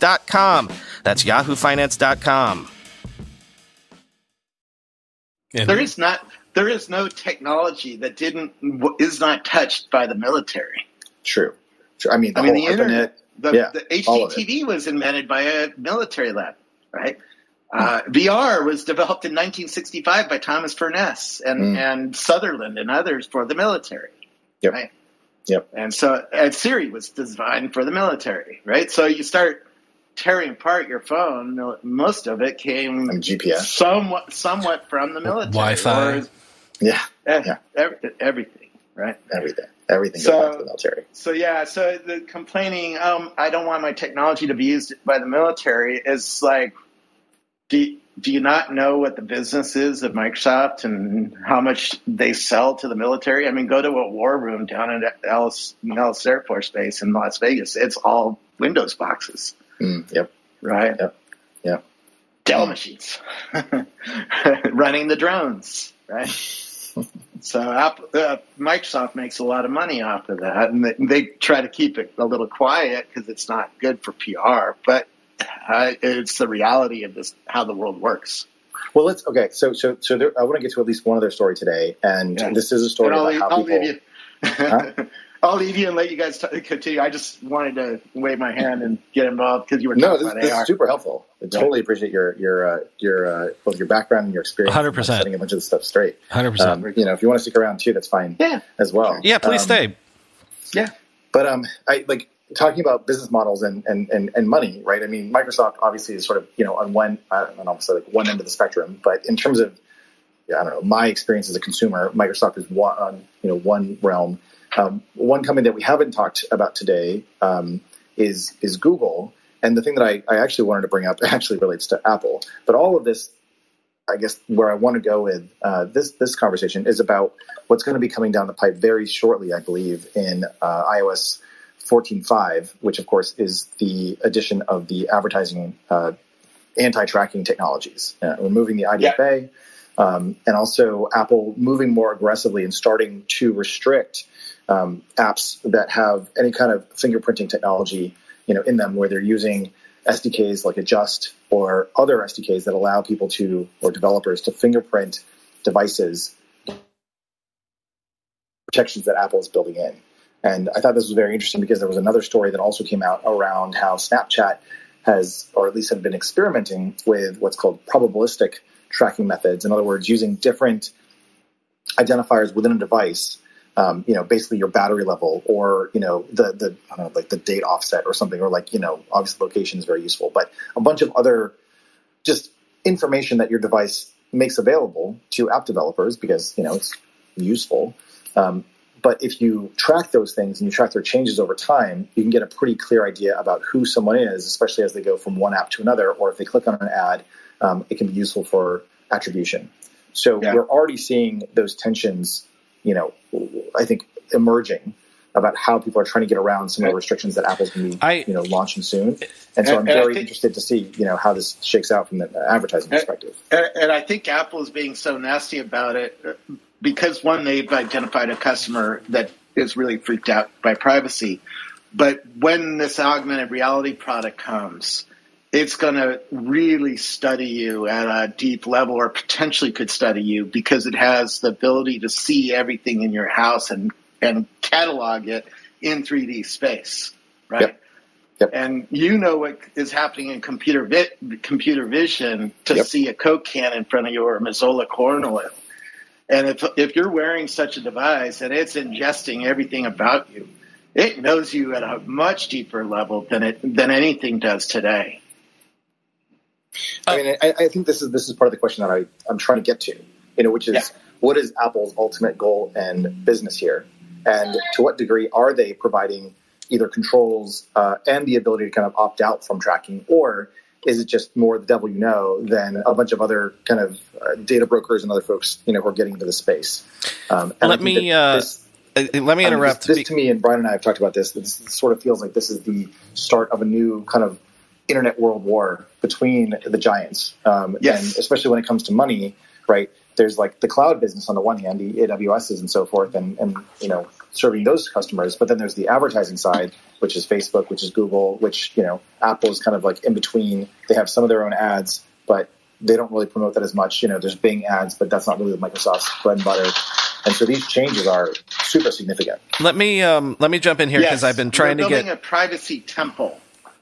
A: That's yahoofinance.com.
C: There is not there is no technology that didn't is not touched by the military.
B: True. True. I mean, the
C: I mean, the internet, the,
B: yeah,
C: the
B: all.
C: HDTV was invented by a military lab, right? Uh, VR was developed in 1965 by Thomas Furness and,
B: Mm.
C: and Sutherland and others for the military,
B: Yep.
C: right?
B: Yep.
C: And so, and Siri was designed for the military, right? So you start tearing apart your phone. Most of it came
B: And GPS.
C: somewhat, somewhat from the military.
D: Wi-Fi.
C: Or-
B: Yeah.
C: eh,
B: Yeah.
C: ev- everything, right?
B: Everything. Everything
C: So-
B: goes back to the military.
C: So yeah, so the complaining, um, I don't want my technology to be used by the military is like, do do you not know what the business is of Microsoft and how much they sell to the military? I mean, go to a war room down at Ellis, Nellis Air Force Base in Las Vegas. It's all Windows boxes,
B: Mm, yep.
C: right?
B: Yep. Yep.
C: Dell machines [laughs] running the drones, right? [laughs] So Apple, uh, Microsoft makes a lot of money off of that, and they, they try to keep it a little quiet because it's not good for PR. But uh, it's the reality of this how the world works.
B: Well, let's okay. So, so, so there, I want to get to at least one other story today, and
C: Yeah.
B: this is a story
C: And I'll,
B: about how
C: I'll
B: people. Huh? [laughs]
C: I'll leave you and let you guys t- continue. I just wanted to wave my hand and get involved because you were
B: No,
C: talking
B: this,
C: about
B: this
C: AR.
B: is super helpful. I totally appreciate your your uh, your uh, both your background and your experience.
A: 100%.
B: in Setting a bunch of this stuff straight.
A: 100%.
B: Um, you know, if you want to stick around too, that's fine.
C: Yeah.
B: as well.
A: Yeah, please
B: Um,
A: stay.
C: yeah.
B: But um, I like talking about business models and, and, and, and money, right? I mean, Microsoft obviously is sort of you know on one I don't know, say like one end of the spectrum, but in terms of I don't know my experience as a consumer, Microsoft is one on you know one realm. Um, one company that we haven't talked about today um, is is Google, and the thing that I, I actually wanted to bring up [laughs] actually relates to Apple. But all of this I guess where I want to go with uh, this this conversation is about what's going to be coming down the pipe very shortly, I believe, in uh, iOS 14.5, which of course is the addition of the advertising uh, anti-tracking technologies, uh, removing the IDFA, um, and also Apple moving more aggressively and starting to restrict um, apps that have any kind of fingerprinting technology, you know, in them, where they're using SDKs like Adjust or other SDKs that allow people to or developers to fingerprint devices protections that Apple is building in. And I thought this was very interesting because there was another story that also came out around how Snapchat has, or at least had been experimenting with what's called probabilistic tracking methods. In other words, using different identifiers within a device um, you know, basically your battery level or, you know, the, the, I don't know, like the date offset or something, or like, you know, obviously location is very useful, but a bunch of other just information that your device makes available to app developers because, you know, it's useful. Um, but if you track those things and you track their changes over time, you can get a pretty clear idea about who someone is, especially as they go from one app to another, or if they click on an ad, um, it can be useful for attribution. So
C: Yeah.
B: we're already seeing those tensions you know, I think emerging about how people are trying to get around some of the restrictions that Apple's going to be,
A: I-
B: you know, launching soon. And so I'm
C: And- and
B: very
C: think-
B: interested to see, you know, how this shakes out from the advertising perspective.
C: And, and I think Apple is being so nasty about it uh, because one, they've identified a customer that is really freaked out by privacy. But when this augmented reality product comes, it's going to really study you at a deep level or potentially could study you because it has the ability to see everything in your house and, and catalog it in 3D space, right?
B: Yep. Yep.
C: And you know what is happening in computer vi- computer vision to
B: Yep.
C: see a Coke can in front of you or Mazola corn oil. And if if you're wearing such a device and it's ingesting everything about you, it knows you at a much deeper level than it than anything does today.
B: I mean, I, I think this is this is part of the question that I, I'm trying to get to, you know, which is
C: Yeah.
B: what is Apple's ultimate goal and business here, and to what degree are they providing either controls uh, and the ability to kind of opt out from tracking, or is it just more the devil you know than a bunch of other kind of uh, data brokers and other folks, you know, who are getting into the space? Um,
A: Let me uh,
B: this-
A: uh, let me
B: I mean,
A: interrupt.
B: this, this to me, and Brian and I have talked about this. This sort of feels like this is the start of a new kind of internet world war between the giants. Um,
C: Yes.
B: And especially when it comes to money, right? There's like the cloud business on the one hand, the AWSs and so forth, and, and you know serving those customers. But then there's the advertising side, which is Facebook, which is Google, which you know Apple is kind of like in between. They have some of their own ads, but they don't really promote that as much. You know, there's Bing ads, but that's not really Microsoft's bread and butter. And so these changes are super significant.
A: let me um, let me jump in here because
C: Yes,
A: I've been trying
C: we're
A: to get.
C: a privacy temple.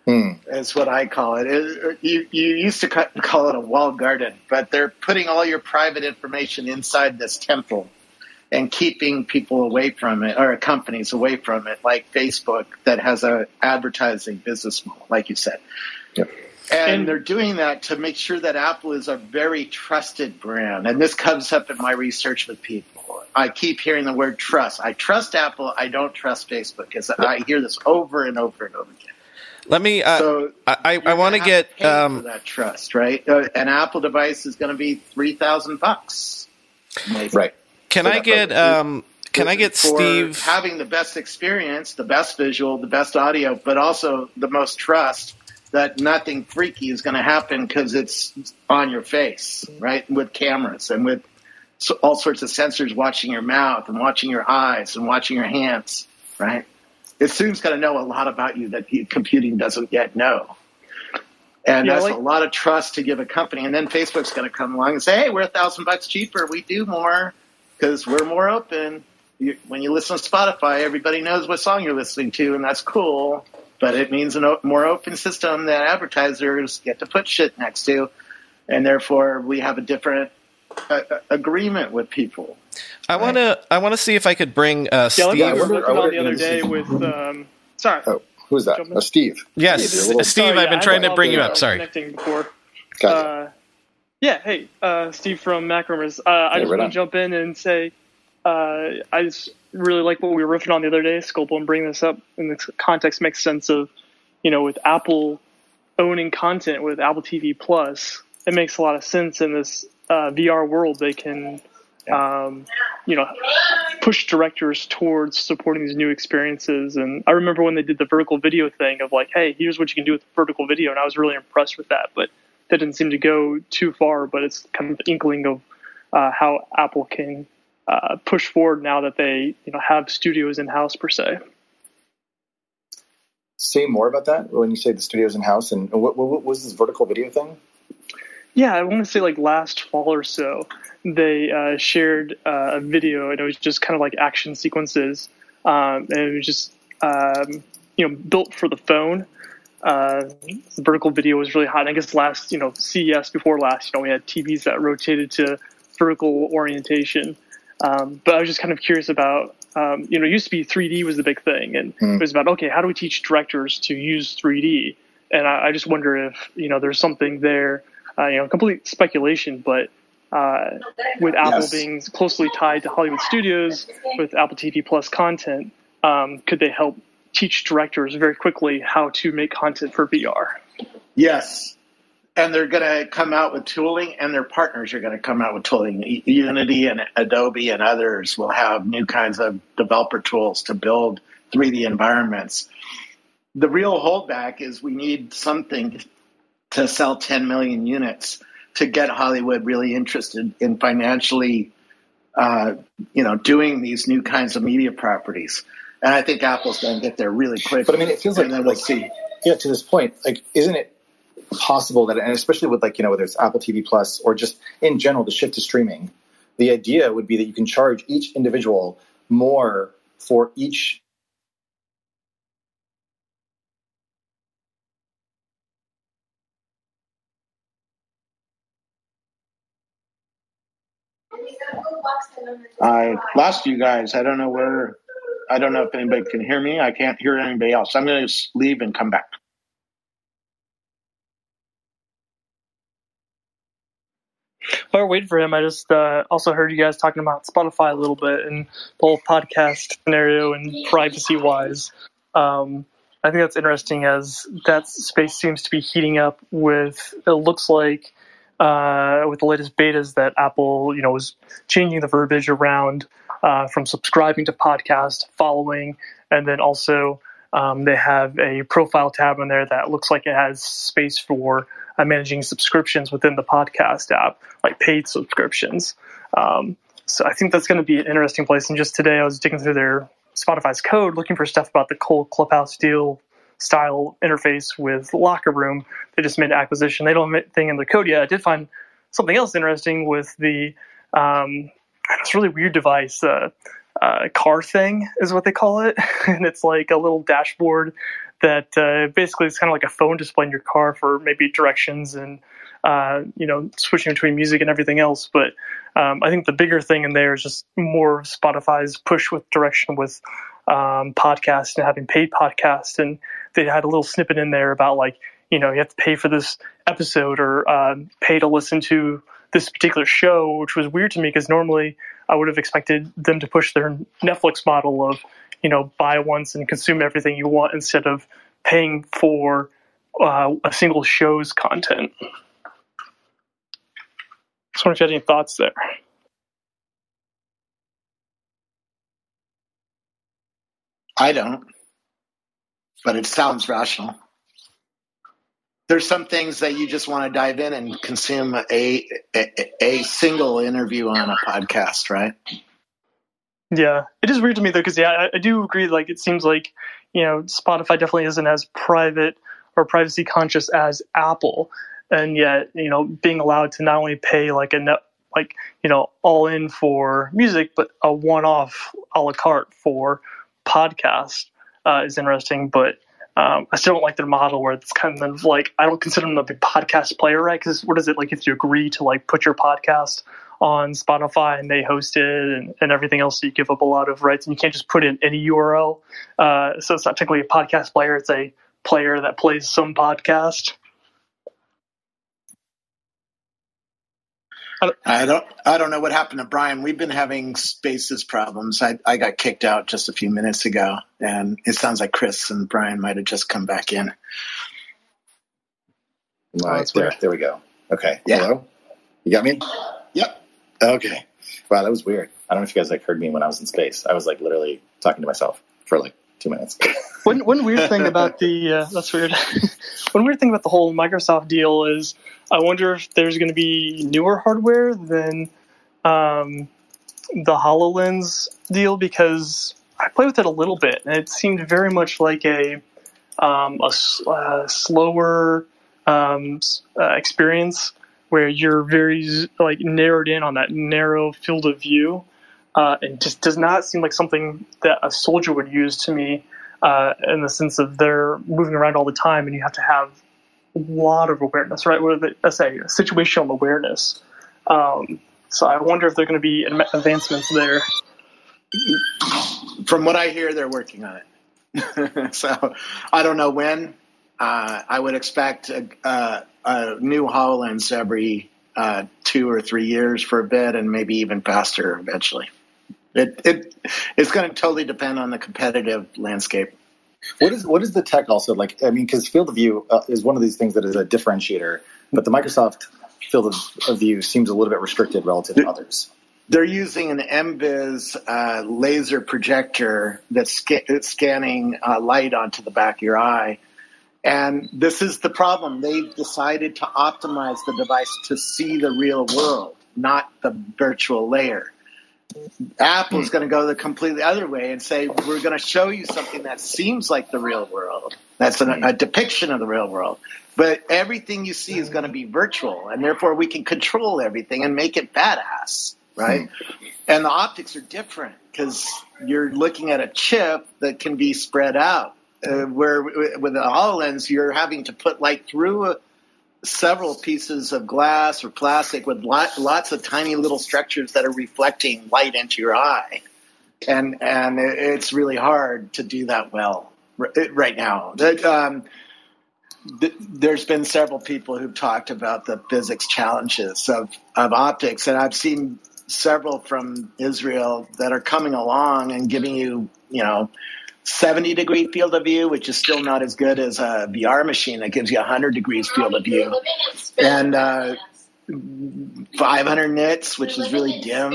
B: Hmm.
C: Is what I call it. It- You, you used to call it a walled garden, but they're putting all your private information inside this temple and keeping people away from it, or companies away from it, like Facebook that has a advertising business model, like you said.
B: Yep.
C: And they're doing that to make sure that Apple is a very trusted brand. And this comes up in my research with people. I keep hearing the word trust. I trust Apple. I don't trust Facebook because I hear this over and over and over again.
A: Let me. Uh,
C: So
A: I I, I want to get.
C: pay for
A: Um,
C: that trust, right? Uh, an Apple device is going to be three thousand bucks. Maybe.
B: Right.
A: can
B: So
A: I get? Um, can I get Steve?
C: having the best experience, the best visual, the best audio, but also the most trust that nothing freaky is going to happen because it's on your face, right? With cameras and with all sorts of sensors watching your mouth and watching your eyes and watching your hands, right? It soon's going to know a lot about you that computing doesn't yet know. And
D: Yeah,
C: that's
D: like-
C: a lot of trust to give a company. And then Facebook's going to come along and say, hey, we're a thousand bucks cheaper. We do more because we're more open. you, when you listen to Spotify, everybody knows what song you're listening to, and that's cool. But it means a more open system that advertisers get to put shit next to, and therefore we have a different uh, agreement with people.
A: I want to. I want to see if I could bring uh, Steve.
B: Yeah,
D: we
B: I
D: were
B: wonder-
D: working
B: I
D: on the other day
B: this
D: with. Um, sorry.
B: Oh, who's that?
D: Jumping.
B: Oh, Steve.
A: yes,
B: Steve, you're a little-
A: Steve.
D: Sorry,
A: I've been
D: yeah,
A: trying to bring you up. Sorry.
D: Connecting before.
B: Got it.
D: Uh, yeah, hey, uh, Steve from MacRumors. Uh, I
B: Yeah,
D: just
B: right
D: want to jump in and say uh, I just really like what we were riffing on the other day, Scoble, and bringing this up in the context makes sense of, you know, with Apple owning content with Apple TV Plus, it makes a lot of sense in this uh, VR world. They can, um, you know, push directors towards supporting these new experiences. And I remember when they did the vertical video thing of like, hey, here's what you can do with vertical video, and I was really impressed with that. But that didn't seem to go too far. But it's kind of the inkling of uh, how Apple can uh, push forward now that they, you know, have studios in house per se.
B: Say more about that when you say the studio's in house and what, what, what was this vertical video thing?
D: Yeah, I want to say like last fall or so, they uh, shared uh, a video and it was just kind of like action sequences, um, and it was just um, you know built for the phone. Uh, the vertical video was really hot. And I guess last you know CES before last, you know we had TVs that rotated to vertical orientation. Um, but I was just kind of curious about, um, you know, it used to be 3D was the big thing, and it was about okay, how do we teach directors to use 3D? And I, I just wonder if you know there's something there, uh, you know, complete speculation, but uh, with Apple
B: Yes.
D: being closely tied to Hollywood studios with Apple TV Plus content, um, could they help teach directors very quickly how to make content for VR?
C: Yes. And they're going to come out with tooling, and their partners are going to come out with tooling. Unity and Adobe and others will have new kinds of developer tools to build 3D environments. The real holdback is we need something to sell 10 million units to get Hollywood really interested in financially, uh, you know, doing these new kinds of media properties. And I think Apple's going to get there really quick.
B: But I mean, it feels like,
C: and then we'll
B: like
C: see.
B: yeah, to this point, like, isn't it possible that, and especially with like, you know, whether it's Apple TV Plus or just in general, the shift to streaming, the idea would be that you can charge each individual more for each
C: I lost you guys. I don't know where. I don't know if anybody can hear me. I can't hear anybody else. I'm going to leave and come back.
D: While we're waiting for him, I just uh, also heard you guys talking about Spotify a little bit and the whole podcast scenario and privacy wise. Um, I think that's interesting as that space seems to be heating up with, it looks like, uh, with the latest betas that Apple, you know, was changing the verbiage around uh, from subscribing to podcast, following, and then also um, they have a profile tab in there that looks like it has space for uh, managing subscriptions within the podcast app, like paid subscriptions. Um, so I think that's going to be an interesting place. And just today, I was digging through their Spotify's code, looking for stuff about the cool Clubhouse deal style interface with Locker Room. They just made an acquisition. They don't have anything in the code yet. I did find something else interesting with the um, this really weird device. Uh, uh, car thing is what they call it, [laughs] and it's like a little dashboard that uh, basically is kind of like a phone display in your car for maybe directions and uh, you know switching between music and everything else. But um, I think the bigger thing in there is just more Spotify's push with direction with um, podcasts and having paid podcasts, and they had a little snippet in there about like you know you have to pay for this episode or uh, pay to listen to this particular show, which was weird to me because normally I would have expected them to push their Netflix model of, you know, buy once and consume everything you want instead of paying for uh, a single show's content. Just wonder if you had any thoughts there.
C: I don't, but it sounds rational. There's some things that you just want to dive in and consume a a, a single interview on a podcast, right?
D: Yeah, it is weird to me though, because yeah, I, I do agree. Like, it seems like you know Spotify definitely isn't as private or privacy conscious as Apple, and yet you know being allowed to not only pay like a net like you know all in for music, but a one-off a la carte for podcast uh, is interesting. But um, I still don't like their model where it's kind of like I don't consider them a big podcast player, right? Because what is it like if you agree to like put your podcast on Spotify and they host it and, and everything else, so you give up a lot of rights and you can't just put in any URL. Uh, so it's not technically a podcast player; it's a player that plays some podcast.
C: I don't. I don't know what happened to Brian. We've been having spaces problems. I, I got kicked out just a few minutes ago, and it sounds like Chris and Brian might have just come back in.
B: Right there. There we go. Okay.
C: Yeah.
B: Hello. You got me?
C: Yep.
B: Okay. Wow, that was weird. I don't know if you guys like heard me when I was in space. I was like literally talking to myself for like two minutes.
D: One one weird thing about the uh, that's weird. [laughs] one weird thing about the whole Microsoft deal is I wonder if there's going to be newer hardware than um, the Hololens deal because I played with it a little bit and it seemed very much like a um, a, uh, slower um, uh, experience where you're very like narrowed in on that narrow field of view uh, it just does not seem like something that a soldier would use to me uh, in the sense of they're moving around all the time and you have to have a lot of awareness, right? What I say, situational awareness. Um, so I wonder if there are going to be advancements there.
C: From what I hear, they're working on it. [laughs] so I don't know when. Uh, I would expect a, a, a new HoloLens every uh, two or three years for a bit, and maybe even faster eventually. It it it's going to totally depend on the competitive landscape.
B: What is what is the tech also like? I mean, because field of view uh, is one of these things that is a differentiator, but the Microsoft field of, of view seems a little bit restricted relative to others.
C: They're using an MViz uh, laser projector that's sca- scanning uh, light onto the back of your eye. And this is the problem. They've decided to optimize the device to see the real world, not the virtual layer. Apple's going to go the completely other way and say, we're going to show you something that seems like the real world. That's an, a depiction of the real world. But everything you see is going to be virtual, and therefore we can control everything and make it badass, right? Hmm. And the optics are different because you're looking at a chip that can be spread out. Uh, where with the HoloLens, you're having to put light through a, several pieces of glass or plastic with lot, lots of tiny little structures that are reflecting light into your eye. And, and it's really hard to do that well right now. Um, there's been several people who've talked about the physics challenges of, of optics, and I've seen several from Israel that are coming along and giving you, you know, 70 degree field of view, which is still not as good as a VR machine that gives you 100 degrees field of view. And uh, 500 nits, which is really dim,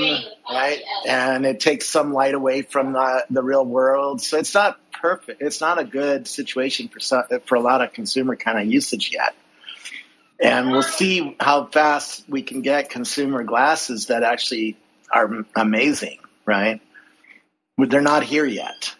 C: right? And it takes some light away from the, the real world. So it's not perfect. It's not a good situation for, some, for a lot of consumer kind of usage yet. And we'll see how fast we can get consumer glasses that actually are amazing, right? But they're not here yet.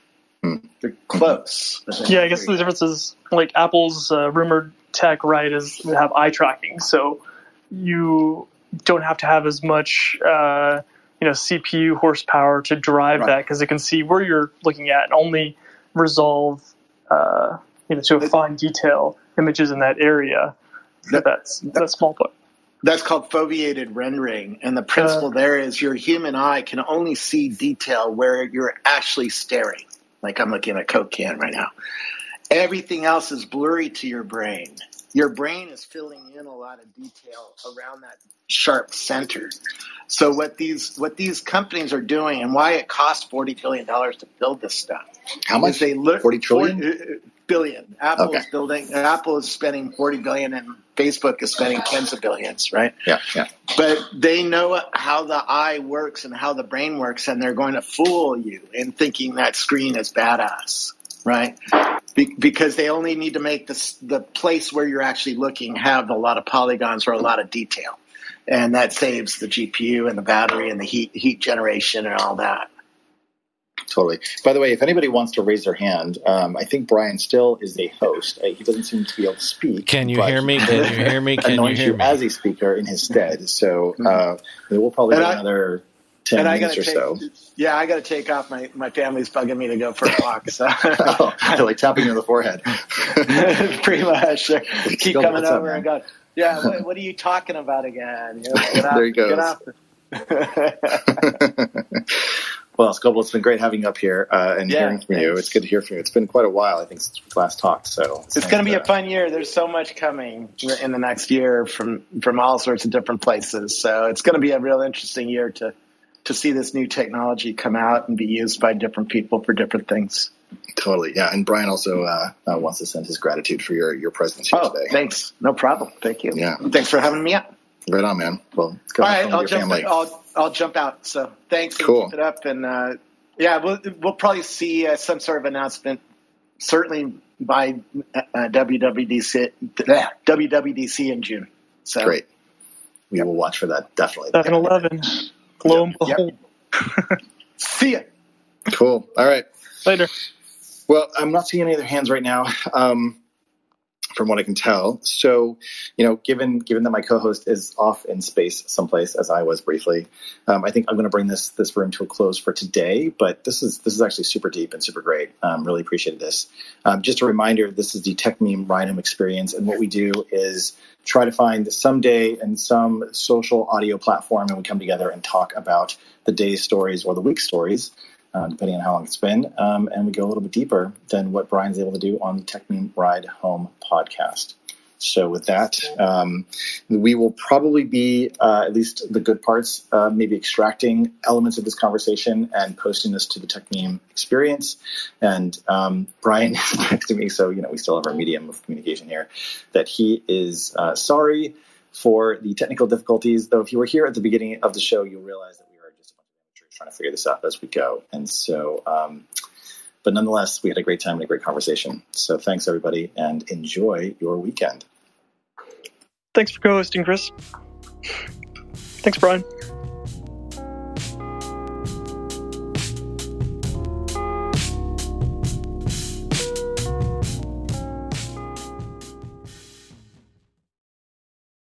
C: They're close.
D: Yeah, I guess the difference is like Apple's uh, rumored tech, right, is to have eye tracking, so you don't have to have as much, uh, you know, CPU horsepower to drive right. that because it can see where you're looking at and only resolve, uh, you know, to a it, fine detail images in that area. That, that's that's small part.
C: That's called foveated rendering, and the principle uh, there is your human eye can only see detail where you're actually staring. Like I'm looking at a Coke can right now. Everything else is blurry to your brain. Your brain is filling in a lot of detail around that sharp center. So what these what these companies are doing and why it costs forty billion dollars to build this stuff.
B: How much?
C: They look
B: forty trillion.
C: 40, uh, billion. Apple okay. is building. Apple is spending forty billion, and Facebook is spending tens of billions. Right?
B: Yeah, yeah.
C: But they know how the eye works and how the brain works, and they're going to fool you in thinking that screen is badass. Right? Be- because they only need to make the the place where you're actually looking have a lot of polygons or a lot of detail, and that saves the GPU and the battery and the heat heat generation and all that.
B: Totally. By the way, if anybody wants to raise their hand, um, I think Brian still is a host. Uh, he doesn't seem to be able to speak.
A: Can you hear me? Can you [laughs] hear me? Can you hear me?
B: as a speaker in his stead. So uh, we'll probably
C: And
B: get
C: I-
B: another ten
C: and
B: minutes
C: gotta
B: or
C: take,
B: so.
C: yeah, I got to take off. My my family's bugging me to go for a walk. So [laughs]
B: oh, they're like tapping you on the forehead. [laughs]
C: pretty much, keep
B: Go,
C: coming
B: what's up,
C: over and going. Yeah, what, what are you talking about again? You know, get off,
B: There he goes. Well, Scoble, it's been great having you up here uh, and
C: Yeah,
B: hearing from you. It's good to hear from you. It's been quite a while, I think, since we last talked. So
C: It's going to be
B: uh,
C: a fun year. There's so much coming in the next year from from all sorts of different places. So it's going to be a real interesting year to to see this new technology come out and be used by different people for different things.
B: Totally, yeah. And Brian also uh, uh, wants to send his gratitude for your your presence here
C: Oh,
B: today.
C: thanks. No problem. Thank you.
B: Yeah.
C: Thanks for having me up.
B: Right on, man. Well, it's to
C: right, I'll jump.
B: Family.
C: I'll I'll jump out. So thanks. and
B: Cool.
C: Keep it up, and uh, yeah, we'll we'll probably see uh, some sort of announcement, certainly by uh, WWDC bleh, WWDC in June. So
B: Great. We will watch for that definitely.
D: 7 Eleven. Lo and
C: Yep.
D: behold. [laughs]
C: See ya.
B: Cool. All right.
D: Later.
B: Well, I'm not seeing any other hands right now, um, from what I can tell. So, you know, given given that my co-host is off in space someplace, as I was briefly, um, I think I'm going to bring this this room to a close for today. But this is this is actually super deep and super great. Um, really appreciated this. Um, just a reminder: this is the Techmeme Home experience, and what we do is try to find someday and some social audio platform, and we come together and talk about the day's stories or the week's stories uh, depending on how long it's been. Um, and we go a little bit deeper than what Brian's able to do on the Techmeme Ride Home podcast. So with that, um, we will probably be uh, at least the good parts, uh, maybe extracting elements of this conversation and posting this to the Tech Meme experience. And um, Brian [laughs] is texting me, so you know we still have our medium of communication here. That he is uh, sorry for the technical difficulties. Though if you were here at the beginning of the show, you'll realize that we are just a bunch of amateurs trying to figure this out as we go. And so, um, but nonetheless, we had a great time and a great conversation. So thanks everybody, and enjoy your weekend.
D: Thanks for co hosting, Chris. Thanks, Brian.